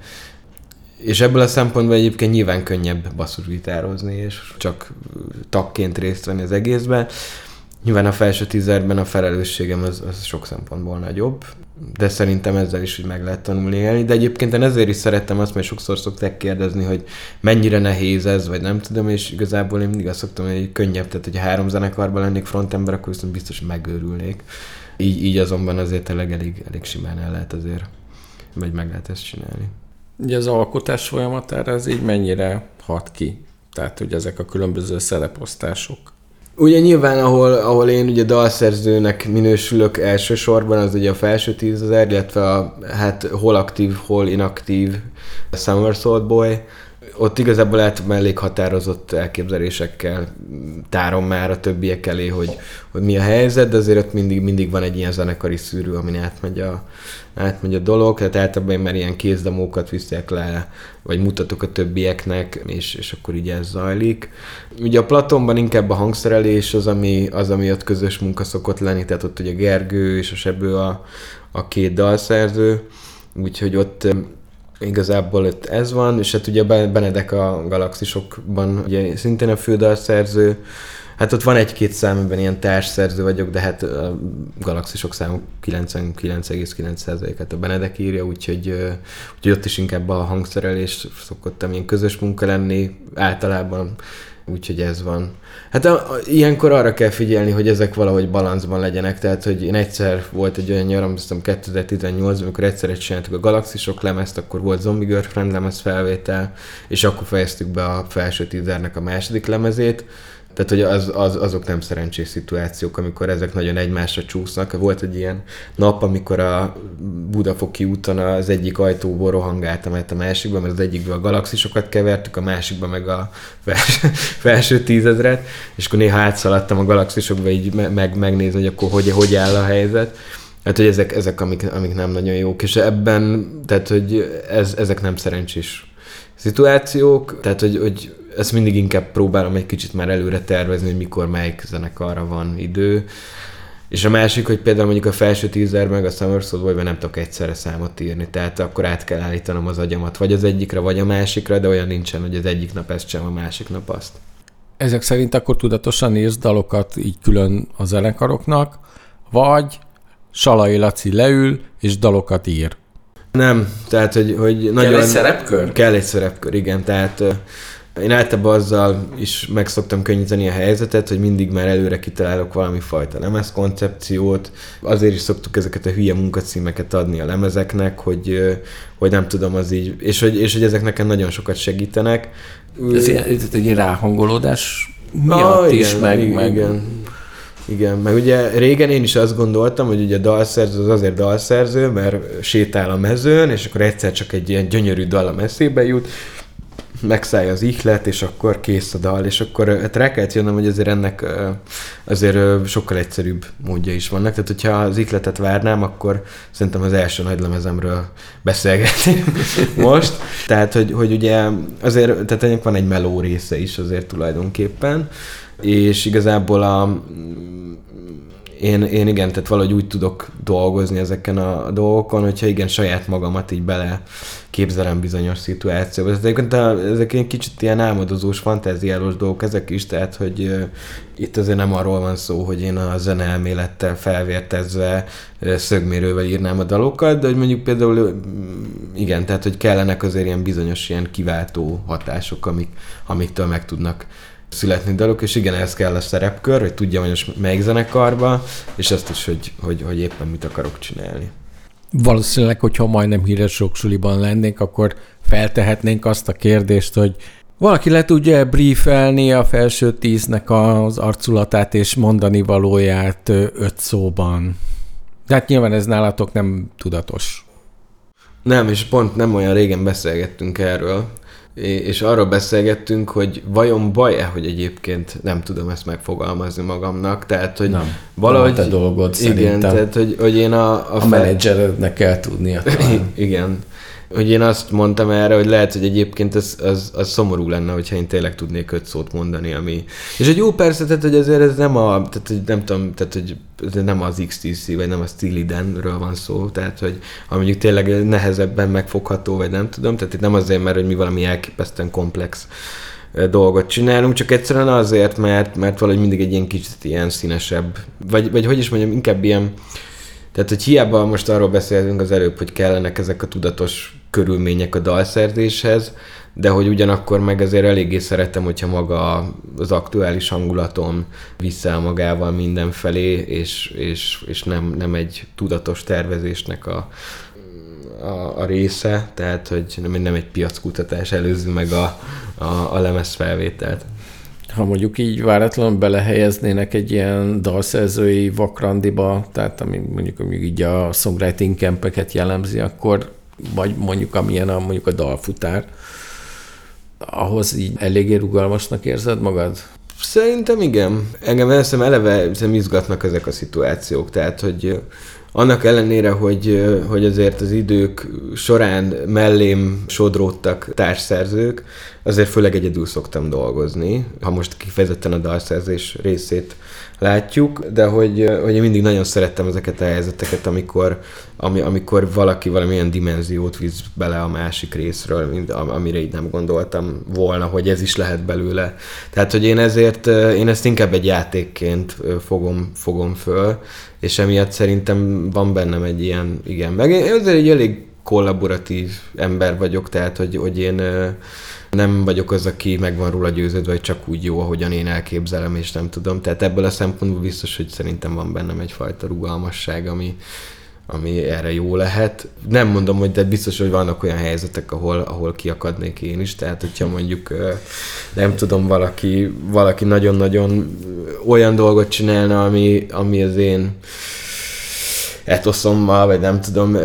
És ebből a szempontból egyébként nyilván könnyebb basszusgitározni, és csak tagként részt venni az egészben. Nyilván a felső tízerben a felelősségem az, az sok szempontból nagyobb, de szerintem ezzel is úgy meg lehet tanulni élni. De egyébként én ezért is szerettem azt, mert sokszor szokták kérdezni, hogy mennyire nehéz ez, vagy nem tudom, és igazából én mindig azt szoktam, hogy könnyebb, tehát hogy három zenekarban lennék frontember, akkor viszont biztos megőrülnék. Így, így azonban azért tényleg elég, elég simán el lehet azért, vagy meg lehet ezt csinálni. Ugye az alkotás folyamatára ez így mennyire hat ki? Tehát, hogy ezek a különböző szereposztások. Ugye nyilván, ahol, ahol én ugye dalszerzőnek minősülök elsősorban, az ugye a felső tízezer, illetve a, hát hol aktív, hol inaktív Summer Soul Boy. Ott igazából lehet elég határozott elképzelésekkel tárom már a többiek elé, hogy, hogy mi a helyzet, de azért ott mindig, mindig van egy ilyen zenekari szűrő, amin átmegy a, átmegy a dolog, tehát általában már ilyen kézdemókat viszek le, vagy mutatok a többieknek, és, és akkor így ez zajlik. Ugye a Platonban inkább a hangszerelés az, ami, az, ami ott közös munka szokott lenni, tehát ott ugye Gergő és a Sebő a, a két dalszerző, úgyhogy ott igazából ott ez van, és hát ugye Benedek a Galaxisokban ugye szintén a fődalszerző, Hát ott van egy-két szám, amiben ilyen társszerző vagyok, de hát a galaxisok számú 99,9%-át a Benedek írja, úgyhogy, úgyhogy ott is inkább a hangszerelés szokottam ilyen közös munka lenni. Általában, úgyhogy ez van. Hát a, a, ilyenkor arra kell figyelni, hogy ezek valahogy balanszban legyenek, tehát hogy én egyszer volt egy olyan nyaram, azt 2018 amikor egyszer csináltuk a Galaxisok lemezt, akkor volt Zombie Girlfriend lemez felvétel, és akkor fejeztük be a felső tízernek a második lemezét, tehát, hogy az, az, azok nem szerencsés szituációk, amikor ezek nagyon egymásra csúsznak. Volt egy ilyen nap, amikor a Budafoki úton az egyik ajtóból rohangáltam át a másikba, mert az egyikből a galaxisokat kevertük, a másikba meg a felső, felső tízezret, és akkor néha átszaladtam a galaxisokba így meg, megnézni, hogy akkor hogy, hogy áll a helyzet. Hát, hogy ezek, ezek amik, amik nem nagyon jók, és ebben, tehát, hogy ez, ezek nem szerencsés szituációk, tehát, hogy, hogy ezt mindig inkább próbálom egy kicsit már előre tervezni, hogy mikor melyik zenekarra van idő. És a másik, hogy például mondjuk a felső tízer meg a Summer Soul nem tudok egyszerre számot írni, tehát akkor át kell állítanom az agyamat, vagy az egyikre, vagy a másikra, de olyan nincsen, hogy az egyik nap ezt sem, a másik nap azt. Ezek szerint akkor tudatosan írsz dalokat így külön a zenekaroknak, vagy Salai Laci leül és dalokat ír? Nem, tehát hogy, hogy nagyon... Kell egy szerepkör? Kell egy szerepkör, igen, tehát én általában azzal is meg szoktam könnyíteni a helyzetet, hogy mindig már előre kitalálok valami fajta lemezkoncepciót. Azért is szoktuk ezeket a hülye munkacímeket adni a lemezeknek, hogy, hogy nem tudom, az így, és hogy, és hogy ezek nekem nagyon sokat segítenek. Ez ilyen, ez egy ráhangolódás miatt ah, is, igen, meg, igen, meg... Igen. Igen, meg ugye régen én is azt gondoltam, hogy ugye dalszerző az azért dalszerző, mert sétál a mezőn, és akkor egyszer csak egy ilyen gyönyörű dal a messzébe jut, megszállja az ihlet, és akkor kész a dal, és akkor hát rá kellett jönnöm, hogy azért ennek azért sokkal egyszerűbb módja is vannak. Tehát, hogyha az ihletet várnám, akkor szerintem az első nagy lemezemről beszélgetni most. Tehát, hogy, hogy ugye azért, tehát ennek van egy meló része is azért tulajdonképpen, és igazából a én, én igen, tehát valahogy úgy tudok dolgozni ezeken a dolgokon, hogyha igen, saját magamat így bele képzelem bizonyos szituációba. Ez egyébként ezek egy kicsit ilyen álmodozós, fantáziálós dolgok ezek is, tehát hogy uh, itt azért nem arról van szó, hogy én a zene elmélettel felvértezve uh, szögmérővel írnám a dalokat, de hogy mondjuk például igen, tehát hogy kellenek azért ilyen bizonyos ilyen kiváltó hatások, amik, amiktől meg tudnak születni dalok, és igen, ez kell a szerepkör, hogy tudja, hogy most melyik zenekarba, és azt is, hogy, hogy, hogy éppen mit akarok csinálni. Valószínűleg, hogyha majdnem híres soksuliban lennénk, akkor feltehetnénk azt a kérdést, hogy valaki le tudja briefelni a felső tíznek az arculatát és mondani valóját öt szóban. De hát nyilván ez nálatok nem tudatos. Nem, és pont nem olyan régen beszélgettünk erről, és arról beszélgettünk, hogy vajon baj-e, hogy egyébként nem tudom ezt megfogalmazni magamnak, tehát, hogy nem. valahogy... Nem a te dolgod, igen, szerintem. tehát, hogy, hogy én a... A, a fel... menedzserednek kell tudnia. igen hogy én azt mondtam erre, hogy lehet, hogy egyébként az, az, az szomorú lenne, hogyha én tényleg tudnék öt szót mondani, ami... És egy jó persze, tehát hogy azért ez nem a, tehát hogy nem tudom, tehát hogy ez nem az XTC, vagy nem a Steelidenről van szó, tehát hogy ami mondjuk tényleg nehezebben megfogható, vagy nem tudom, tehát itt nem azért, mert hogy mi valami elképesztően komplex dolgot csinálunk, csak egyszerűen azért, mert, mert valahogy mindig egy ilyen kicsit ilyen színesebb, vagy, vagy hogy is mondjam, inkább ilyen, tehát, hogy hiába most arról beszélünk az előbb, hogy kellenek ezek a tudatos körülmények a dalszerzéshez, de hogy ugyanakkor meg azért eléggé szeretem, hogyha maga az aktuális hangulaton viszel magával mindenfelé, és, és, és nem, nem egy tudatos tervezésnek a, a, a része, tehát hogy nem, nem egy piackutatás előzi meg a, a, a lemez felvételt ha mondjuk így váratlanul belehelyeznének egy ilyen dalszerzői vakrandiba, tehát ami mondjuk, mondjuk így a songwriting campeket jellemzi, akkor vagy mondjuk amilyen a, mondjuk a dalfutár, ahhoz így eléggé rugalmasnak érzed magad? Szerintem igen. Engem ezt eleve szerintem izgatnak ezek a szituációk, tehát hogy annak ellenére, hogy, hogy azért az idők során mellém sodródtak társszerzők, azért főleg egyedül szoktam dolgozni, ha most kifejezetten a dalszerzés részét látjuk, de hogy, hogy én mindig nagyon szerettem ezeket a helyzeteket, amikor, ami, amikor valaki valamilyen dimenziót visz bele a másik részről, mint, amire így nem gondoltam volna, hogy ez is lehet belőle. Tehát, hogy én ezért, én ezt inkább egy játékként fogom, fogom föl, és emiatt szerintem van bennem egy ilyen, igen, meg én azért egy elég kollaboratív ember vagyok, tehát, hogy, hogy én nem vagyok az, aki meg van róla győződve, hogy csak úgy jó, ahogyan én elképzelem, és nem tudom. Tehát ebből a szempontból biztos, hogy szerintem van bennem egyfajta rugalmasság, ami, ami erre jó lehet. Nem mondom, hogy de biztos, hogy vannak olyan helyzetek, ahol, ahol kiakadnék én is, tehát hogyha mondjuk nem tudom, valaki, valaki nagyon-nagyon olyan dolgot csinálna, ami, ami az én etoszommal, vagy nem tudom,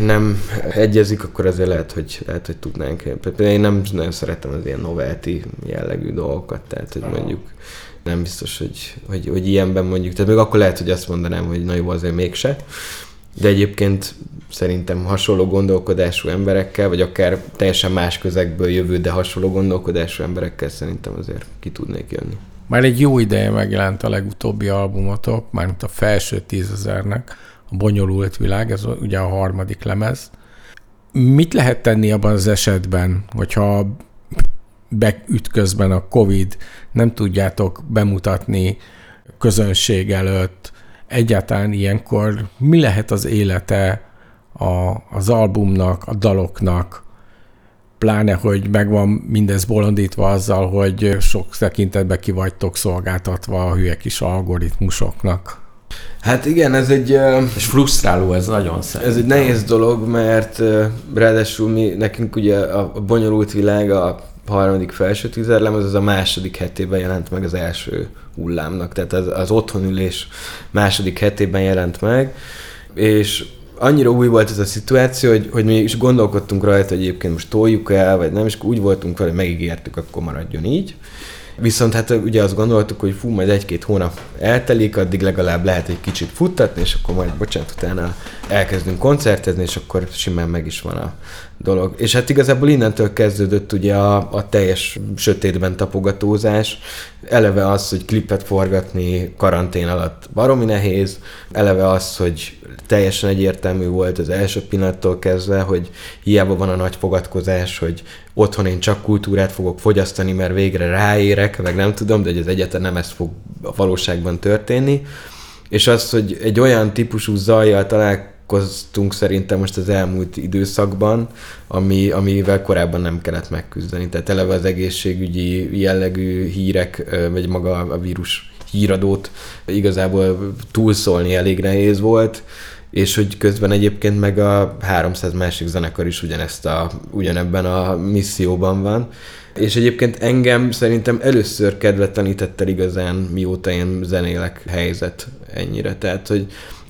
nem egyezik, akkor azért lehet, hogy, lehet, hogy tudnánk. Én nem nagyon szeretem az ilyen novelty jellegű dolgokat, tehát hogy mondjuk nem biztos, hogy, hogy, hogy ilyenben mondjuk, tehát még akkor lehet, hogy azt mondanám, hogy na jó, azért mégse. De egyébként szerintem hasonló gondolkodású emberekkel, vagy akár teljesen más közegből jövő, de hasonló gondolkodású emberekkel szerintem azért ki tudnék jönni. Már egy jó ideje megjelent a legutóbbi albumotok, mármint a felső tízezernek, a bonyolult világ, ez ugye a harmadik lemez. Mit lehet tenni abban az esetben, hogyha beütközben a COVID, nem tudjátok bemutatni közönség előtt, egyáltalán ilyenkor mi lehet az élete a, az albumnak, a daloknak, pláne, hogy megvan mindez bolondítva azzal, hogy sok tekintetben ki vagytok szolgáltatva a hülye kis algoritmusoknak. Hát igen, ez egy... És frusztráló ez nagyon szerintem. Ez egy nehéz dolog, mert ráadásul mi, nekünk ugye a, a bonyolult világ, a harmadik felső tízerlem, az a második hetében jelent meg az első hullámnak, tehát az, az otthonülés második hetében jelent meg, és annyira új volt ez a szituáció, hogy, hogy mi is gondolkodtunk rajta, hogy egyébként most toljuk el, vagy nem, és úgy voltunk vele, hogy megígértük, akkor maradjon így. Viszont hát ugye azt gondoltuk, hogy fú, majd egy-két hónap eltelik, addig legalább lehet egy kicsit futtatni, és akkor majd, bocsánat, utána elkezdünk koncertezni, és akkor simán meg is van a dolog. És hát igazából innentől kezdődött ugye a, a teljes sötétben tapogatózás. Eleve az, hogy klipet forgatni karantén alatt baromi nehéz, eleve az, hogy teljesen egyértelmű volt az első pillanattól kezdve, hogy hiába van a nagy fogadkozás, hogy otthon én csak kultúrát fogok fogyasztani, mert végre ráérek, meg nem tudom, de hogy az egyetem nem ez fog a valóságban történni. És az, hogy egy olyan típusú zajjal találkoztunk szerintem most az elmúlt időszakban, ami, amivel korábban nem kellett megküzdeni. Tehát eleve az egészségügyi jellegű hírek, vagy maga a vírus híradót igazából túlszólni elég nehéz volt, és hogy közben egyébként meg a 300 másik zenekar is ugyanezt a, ugyanebben a misszióban van. És egyébként engem szerintem először kedvetlenített el igazán, mióta én zenélek helyzet ennyire. Tehát, hogy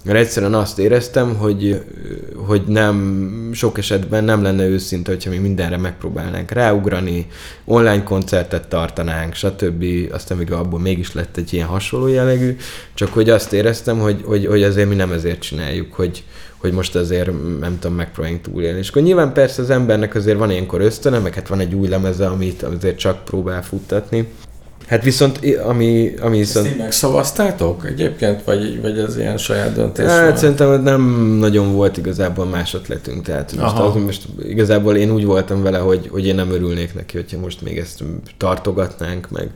mert egyszerűen azt éreztem, hogy, hogy nem, sok esetben nem lenne őszinte, hogyha mi mindenre megpróbálnánk ráugrani, online koncertet tartanánk, stb. Aztán még abból mégis lett egy ilyen hasonló jellegű, csak hogy azt éreztem, hogy, hogy, hogy azért mi nem ezért csináljuk, hogy, hogy most azért nem tudom, megpróbáljunk túlélni. És akkor nyilván persze az embernek azért van ilyenkor ösztöne, meg hát van egy új lemeze, amit azért csak próbál futtatni, Hát viszont, ami, ami viszont... Ezt megszavaztátok egyébként, vagy, vagy ez ilyen saját döntés? Hát van? szerintem nem nagyon volt igazából más ötletünk, tehát most, az, most igazából én úgy voltam vele, hogy, hogy én nem örülnék neki, hogyha most még ezt tartogatnánk, meg,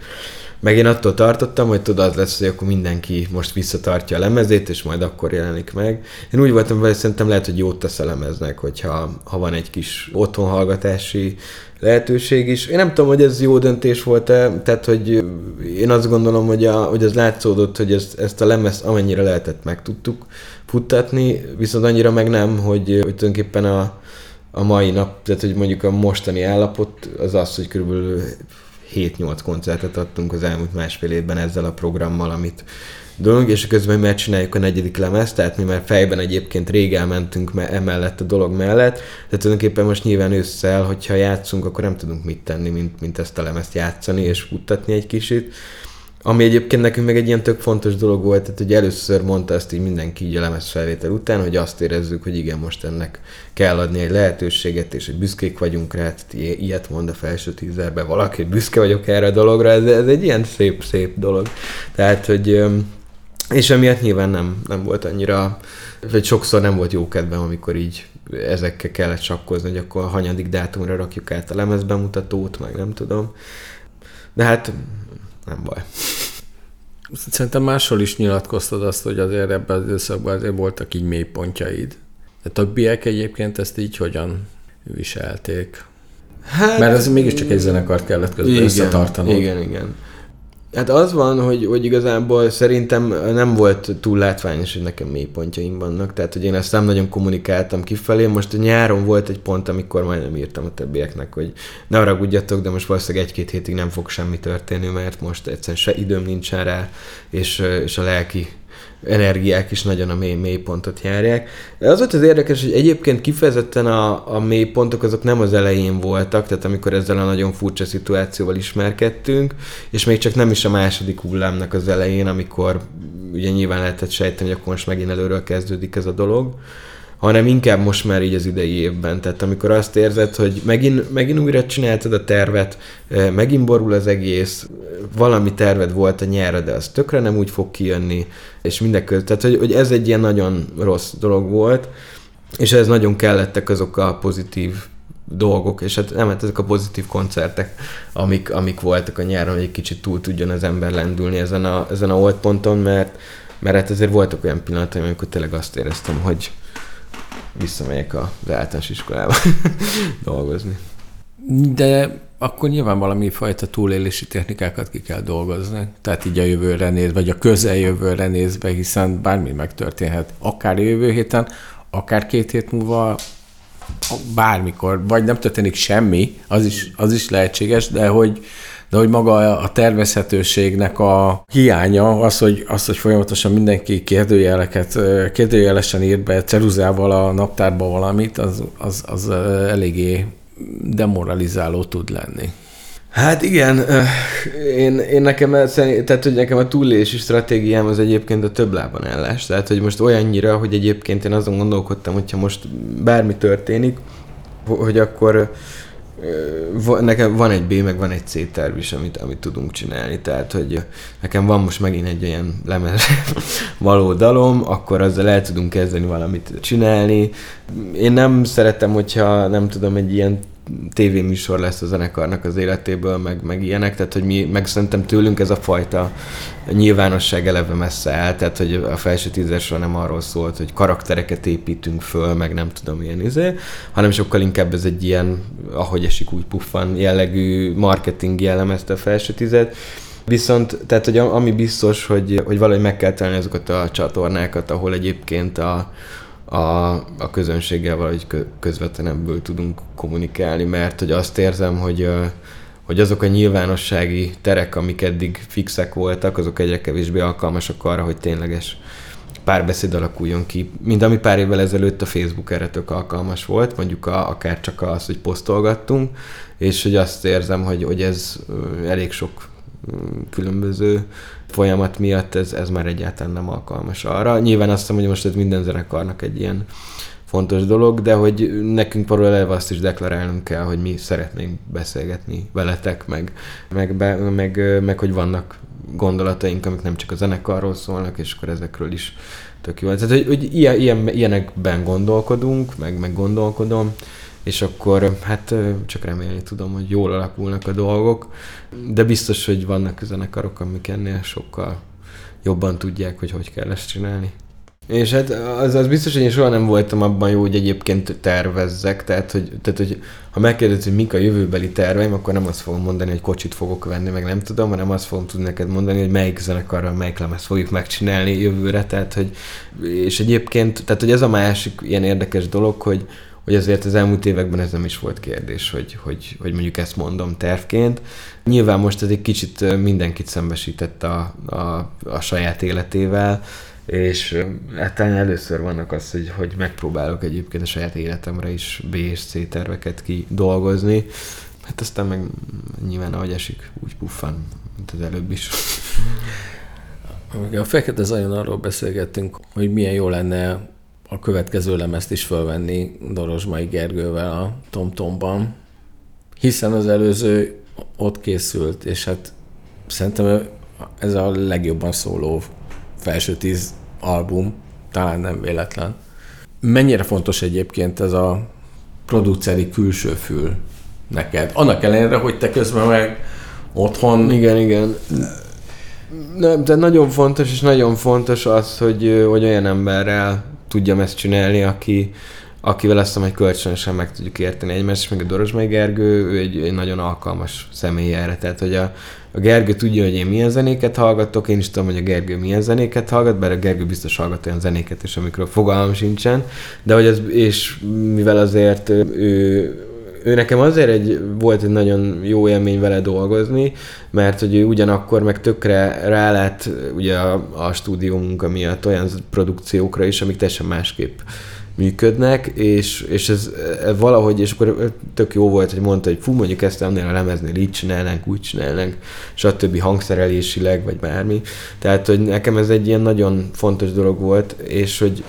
meg én attól tartottam, hogy tudod, lesz, hogy akkor mindenki most visszatartja a lemezét, és majd akkor jelenik meg. Én úgy voltam vele, szerintem lehet, hogy jót tesz a lemeznek, hogyha ha van egy kis otthonhallgatási lehetőség is. Én nem tudom, hogy ez jó döntés volt-e, tehát hogy én azt gondolom, hogy, a, hogy az látszódott, hogy ezt, ezt a lemez amennyire lehetett meg tudtuk futtatni, viszont annyira meg nem, hogy, hogy tulajdonképpen a, a mai nap, tehát hogy mondjuk a mostani állapot az az, hogy körülbelül 7-8 koncertet adtunk az elmúlt másfél évben ezzel a programmal, amit dolog, és közben már csináljuk a negyedik lemezt, tehát mi már fejben egyébként rég elmentünk emellett a dolog mellett, de tulajdonképpen most nyilván ősszel, hogyha játszunk, akkor nem tudunk mit tenni, mint, mint ezt a lemezt játszani és futtatni egy kicsit. Ami egyébként nekünk meg egy ilyen tök fontos dolog volt, tehát hogy először mondta ezt így mindenki így a lemez felvétel után, hogy azt érezzük, hogy igen, most ennek kell adni egy lehetőséget, és hogy büszkék vagyunk rá, tehát ilyet mond a felső tízerben valaki, hogy büszke vagyok erre a dologra, ez, ez egy ilyen szép-szép dolog. Tehát, hogy és emiatt nyilván nem, nem volt annyira, vagy sokszor nem volt jó kedvem, amikor így ezekkel kellett sakkozni, hogy akkor a hanyadik dátumra rakjuk át a lemezbemutatót, meg nem tudom. De hát nem baj. Szerintem máshol is nyilatkoztad azt, hogy azért ebben az időszakban azért voltak így mélypontjaid. De többiek egyébként ezt így hogyan viselték? Hát, Mert ez mégiscsak egy zenekart kellett közben igen, összetartanod. Igen, igen. Hát az van, hogy, hogy igazából szerintem nem volt túl látványos, hogy nekem mélypontjaim vannak, tehát hogy én ezt nem nagyon kommunikáltam kifelé. Most a nyáron volt egy pont, amikor majdnem írtam a többieknek, hogy ne haragudjatok, de most valószínűleg egy-két hétig nem fog semmi történni, mert most egyszerűen se időm nincsen rá, és, és a lelki energiák is nagyon a mély, mély pontot járják. Az volt az érdekes, hogy egyébként kifejezetten a, a mély pontok azok nem az elején voltak, tehát amikor ezzel a nagyon furcsa szituációval ismerkedtünk, és még csak nem is a második hullámnak az elején, amikor ugye nyilván lehetett sejteni, hogy akkor most megint előről kezdődik ez a dolog hanem inkább most már így az idei évben. Tehát amikor azt érzed, hogy megint, megint újra csináltad a tervet, megint borul az egész, valami terved volt a nyára, de az tökre nem úgy fog kijönni, és mindeközben. Tehát, hogy, hogy ez egy ilyen nagyon rossz dolog volt, és ez nagyon kellettek azok a pozitív dolgok, és hát nem, hát ezek a pozitív koncertek, amik, amik voltak a nyáron, hogy egy kicsit túl tudjon az ember lendülni ezen a, ezen a old ponton, mert, mert hát azért voltak olyan pillanatok, amikor tényleg azt éreztem, hogy, visszamegyek az általános iskolába dolgozni. De akkor nyilván valami fajta túlélési technikákat ki kell dolgozni. Tehát így a jövőre nézve, vagy a közeljövőre nézve, hiszen bármi megtörténhet. Akár jövő héten, akár két hét múlva, bármikor, vagy nem történik semmi, az is, az is lehetséges, de hogy de hogy maga a tervezhetőségnek a hiánya, az, hogy, az, hogy folyamatosan mindenki kérdőjeleket, kérdőjelesen ír be ceruzával a naptárba valamit, az, az, az eléggé demoralizáló tud lenni. Hát igen, én, én nekem, tehát, hogy nekem a túlélési stratégiám az egyébként a több lában állás. Tehát, hogy most olyannyira, hogy egyébként én azon gondolkodtam, hogyha most bármi történik, hogy akkor nekem van egy B, meg van egy C terv is, amit, amit tudunk csinálni, tehát, hogy nekem van most megint egy olyan lemez való dalom, akkor azzal el tudunk kezdeni valamit csinálni. Én nem szeretem, hogyha nem tudom, egy ilyen tévéműsor lesz a zenekarnak az életéből, meg, meg ilyenek, tehát hogy mi, meg szerintem tőlünk ez a fajta nyilvánosság eleve messze áll, tehát hogy a felső tízesről nem arról szólt, hogy karaktereket építünk föl, meg nem tudom ilyen izé, hanem sokkal inkább ez egy ilyen, ahogy esik úgy puffan jellegű marketing jellemezte a felső tizet, Viszont, tehát, hogy ami biztos, hogy, hogy valahogy meg kell találni azokat a csatornákat, ahol egyébként a, a, a közönséggel valahogy közvetlenebből tudunk kommunikálni, mert hogy azt érzem, hogy, hogy azok a nyilvánossági terek, amik eddig fixek voltak, azok egyre kevésbé alkalmasak arra, hogy tényleges párbeszéd alakuljon ki, mint ami pár évvel ezelőtt a Facebook erre tök alkalmas volt, mondjuk a, akár csak az, hogy posztolgattunk, és hogy azt érzem, hogy, hogy ez elég sok különböző folyamat miatt ez, ez már egyáltalán nem alkalmas arra. Nyilván azt hiszem, hogy most ez minden zenekarnak egy ilyen fontos dolog, de hogy nekünk eleve azt is deklarálnunk kell, hogy mi szeretnénk beszélgetni veletek, meg, meg, be, meg, meg hogy vannak gondolataink, amik nem csak a zenekarról szólnak, és akkor ezekről is tök jó. Tehát, hogy, hogy ilyen, ilyen, ilyenekben gondolkodunk, meg, meg gondolkodom, és akkor hát csak remélni tudom, hogy jól alakulnak a dolgok, de biztos, hogy vannak zenekarok, amik ennél sokkal jobban tudják, hogy hogy kell ezt csinálni. És hát az, az biztos, hogy én soha nem voltam abban jó, hogy egyébként tervezzek, tehát hogy, tehát, hogy ha megkérdezed, hogy mik a jövőbeli terveim, akkor nem azt fogom mondani, hogy kocsit fogok venni, meg nem tudom, hanem azt fogom tudni neked mondani, hogy melyik zenekarral, melyik lemez fogjuk megcsinálni jövőre, tehát hogy, és egyébként, tehát hogy ez a másik ilyen érdekes dolog, hogy, hogy azért az elmúlt években ez nem is volt kérdés, hogy, hogy, hogy mondjuk ezt mondom tervként. Nyilván most ez egy kicsit mindenkit szembesített a, a, a saját életével, és hát talán először vannak az, hogy, hogy megpróbálok egyébként a saját életemre is B és C terveket kidolgozni. Hát aztán meg nyilván ahogy esik, úgy puffan, mint az előbb is. A Fekete Zajon arról beszélgettünk, hogy milyen jó lenne a következő lemezt is fölvenni Dorozsmai Gergővel a TomTomban, hiszen az előző ott készült, és hát szerintem ez a legjobban szóló felső tíz album, talán nem véletlen. Mennyire fontos egyébként ez a produceri külső fül neked? Annak ellenére, hogy te közben meg otthon... Igen, igen. Nem, de nagyon fontos, és nagyon fontos az, hogy, hogy olyan emberrel tudjam ezt csinálni, aki, akivel azt hogy kölcsönösen meg tudjuk érteni egymást, és meg a Dorosmai Gergő, ő egy, egy nagyon alkalmas személy erre, tehát hogy a, a Gergő tudja, hogy én milyen zenéket hallgatok, én is tudom, hogy a Gergő milyen zenéket hallgat, bár a Gergő biztos hallgat olyan zenéket is, amikről fogalmam sincsen, de hogy ez, és mivel azért ő ő nekem azért egy, volt egy nagyon jó élmény vele dolgozni, mert hogy ő ugyanakkor meg tökre rálát ugye a, a stúdió munka miatt olyan produkciókra is, amik teljesen másképp működnek, és, és ez, ez valahogy, és akkor tök jó volt, hogy mondta, hogy fú, mondjuk ezt ennél a lemeznél így csinálnánk, úgy csinálnánk, stb. hangszerelésileg, vagy bármi. Tehát, hogy nekem ez egy ilyen nagyon fontos dolog volt, és hogy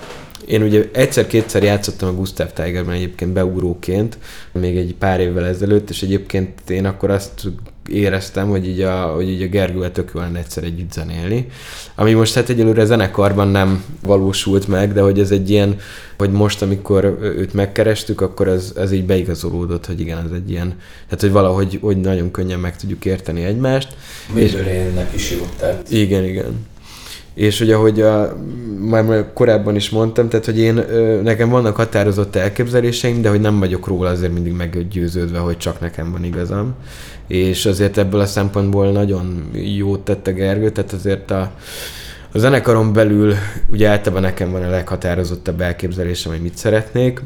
én ugye egyszer-kétszer játszottam a Gustav Tigerben egyébként beugróként, még egy pár évvel ezelőtt, és egyébként én akkor azt éreztem, hogy így a, hogy így a Gergővel tök jó lenne egyszer együtt zenélni. Ami most hát egyelőre zenekarban nem valósult meg, de hogy ez egy ilyen, hogy most, amikor őt megkerestük, akkor ez, ez így beigazolódott, hogy igen, ez egy ilyen, tehát hogy valahogy hogy nagyon könnyen meg tudjuk érteni egymást. Mindőrénnek is jót tett. Igen, igen. És hogy ahogy a, már korábban is mondtam, tehát hogy én, nekem vannak határozott elképzeléseim, de hogy nem vagyok róla azért mindig meggyőződve, hogy csak nekem van igazam. És azért ebből a szempontból nagyon jót tette Gergő, tehát azért a, a zenekaron belül ugye általában nekem van a leghatározottabb elképzelésem, hogy mit szeretnék,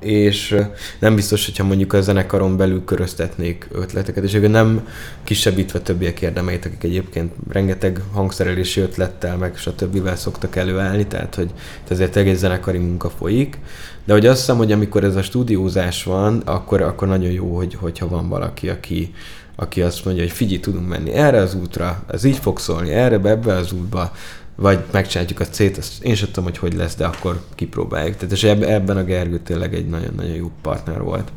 és nem biztos, hogyha mondjuk a zenekaron belül köröztetnék ötleteket, és egyébként nem kisebbítve többiek érdemeit, akik egyébként rengeteg hangszerelési ötlettel, meg stb. szoktak előállni, tehát hogy ezért egész zenekari munka folyik, de hogy azt hiszem, hogy amikor ez a stúdiózás van, akkor, akkor nagyon jó, hogy, hogyha van valaki, aki, aki azt mondja, hogy figyelj, tudunk menni erre az útra, ez így fog szólni, erre, ebbe az útba, vagy megcsináljuk a C-t, azt én sem tudom, hogy hogy lesz, de akkor kipróbáljuk. Tehát és ebben a Gergő tényleg egy nagyon-nagyon jó partner volt.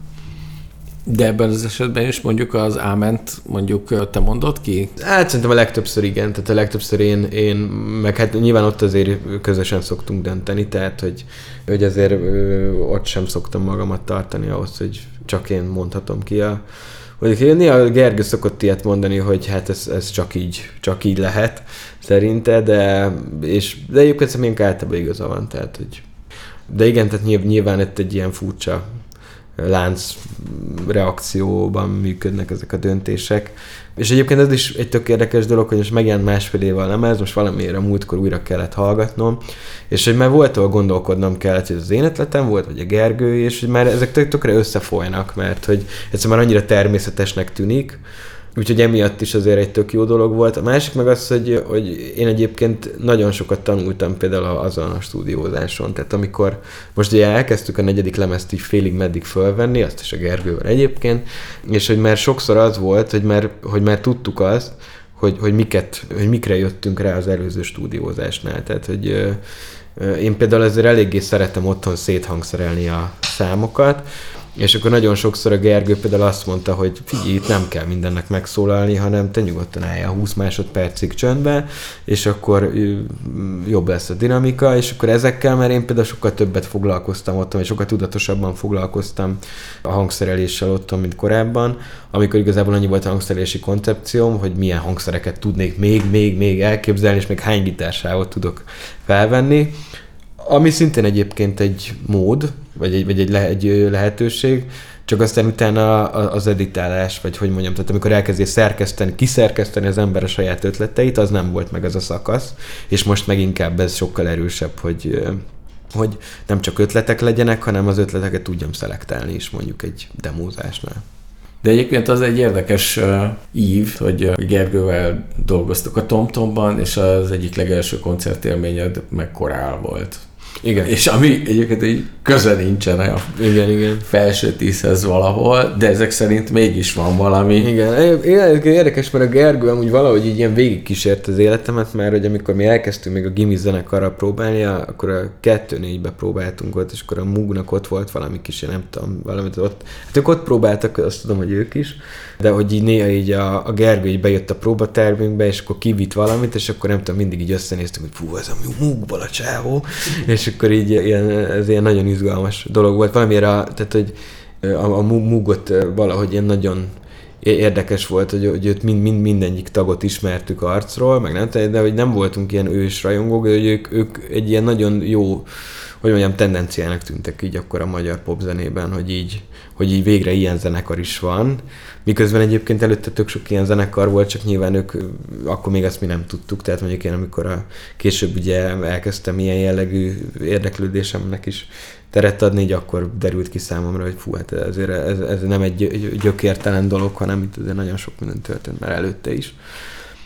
De ebben az esetben is mondjuk az áment mondjuk te mondod ki? Hát szerintem a legtöbbször igen, tehát a legtöbbször én, én meg hát nyilván ott azért közösen szoktunk dönteni, tehát hogy, hogy azért ott sem szoktam magamat tartani ahhoz, hogy csak én mondhatom ki a, hogy néha Gergő szokott ilyet mondani, hogy hát ez, ez csak így, csak így lehet szerinte, de, és, de egyébként szerintem általában igaza van, tehát, hogy de igen, tehát nyilván itt egy ilyen furcsa lánc reakcióban működnek ezek a döntések. És egyébként ez is egy tök érdekes dolog, hogy most megjelent másfél éve a lemez, most valamiért múltkor újra kellett hallgatnom, és hogy már volt, ahol gondolkodnom kellett, hogy az én ötletem volt, vagy a Gergő, és hogy már ezek tök tökre összefolynak, mert hogy egyszerűen már annyira természetesnek tűnik, Úgyhogy emiatt is azért egy tök jó dolog volt. A másik meg az, hogy, hogy én egyébként nagyon sokat tanultam például azon a stúdiózáson. Tehát amikor most ugye elkezdtük a negyedik lemezt így félig meddig fölvenni, azt is a Gergővel egyébként, és hogy már sokszor az volt, hogy már, hogy már tudtuk azt, hogy, hogy, miket, hogy mikre jöttünk rá az előző stúdiózásnál. Tehát, hogy én például ezért eléggé szeretem otthon széthangszerelni a számokat, és akkor nagyon sokszor a Gergő például azt mondta, hogy figyelj, itt nem kell mindennek megszólalni, hanem te nyugodtan álljál 20 másodpercig csöndbe, és akkor jobb lesz a dinamika, és akkor ezekkel, mert én például sokkal többet foglalkoztam otthon, és sokkal tudatosabban foglalkoztam a hangszereléssel otthon, mint korábban, amikor igazából annyi volt a hangszerelési koncepcióm, hogy milyen hangszereket tudnék még, még, még elképzelni, és még hány gitársávot tudok felvenni, ami szintén egyébként egy mód, vagy egy, vagy egy, le, egy lehetőség, csak aztán utána az editálás, vagy hogy mondjam, tehát amikor elkezdés szerkeszteni, kiszerkeszteni az ember a saját ötleteit, az nem volt meg az a szakasz, és most meg inkább ez sokkal erősebb, hogy hogy nem csak ötletek legyenek, hanem az ötleteket tudjam szelektálni is mondjuk egy demózásnál. De egyébként az egy érdekes uh, ív, hogy Gergővel dolgoztuk a TomTomban, és az egyik legelső koncertélményed meg korál volt. Igen. És ami egyébként egy köze nincsen a igen, igen. felső tízhez valahol, de ezek szerint mégis van valami. Igen, érdekes, mert a Gergő amúgy valahogy így ilyen végigkísért az életemet, mert hogy amikor mi elkezdtünk még a Gimi zenekarra próbálni, akkor a kettő négybe próbáltunk ott, és akkor a Mugnak ott volt valami kis, nem tudom, valamit ott. Hát ők ott próbáltak, azt tudom, hogy ők is, de hogy így néha így a, a Gergő így bejött a próbatermünkbe, és akkor kivitt valamit, és akkor nem tudom, mindig így összenéztünk, hogy fú, ez a Mugból a csávó, és akkor így ilyen, ez ilyen nagyon izgalmas dolog volt. Valamire, tehát, hogy a, a Mugot valahogy ilyen nagyon érdekes volt, hogy, hogy őt mind, mind, mindegyik tagot ismertük arcról, meg nem, de hogy nem voltunk ilyen ős rajongók, de hogy ők, ők egy ilyen nagyon jó, hogy mondjam, tendenciának tűntek így akkor a magyar popzenében, hogy így, hogy így végre ilyen zenekar is van, miközben egyébként előtte tök sok ilyen zenekar volt, csak nyilván ők, akkor még ezt mi nem tudtuk, tehát mondjuk én amikor a később ugye elkezdtem ilyen jellegű érdeklődésemnek is teret adni, így akkor derült ki számomra, hogy fú, hát ezért ez, ez nem egy gyökértelen dolog, hanem itt azért nagyon sok minden történt már előtte is.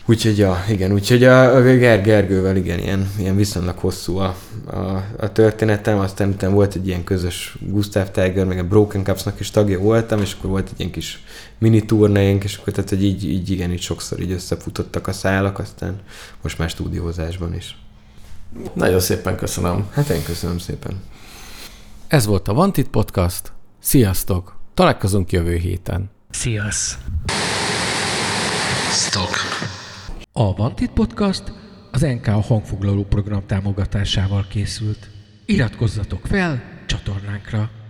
Úgyhogy ja, igen, úgyhogy a, a Ger Gergővel igen, ilyen, ilyen viszonylag hosszú a, a, a történetem, aztán utána volt egy ilyen közös Gustav Tiger, meg a Broken Cups-nak is tagja voltam, és akkor volt egy ilyen kis mini turnénk, és akkor tehát, hogy így, így igen, így sokszor így összefutottak a szálak, aztán most már stúdiózásban is. Nagyon szépen köszönöm. Hát én köszönöm szépen. Ez volt a Vantit Podcast. Sziasztok! Találkozunk jövő héten. Sziasz! Stock. A Vantit Podcast az NK a hangfoglaló program támogatásával készült. Iratkozzatok fel csatornánkra!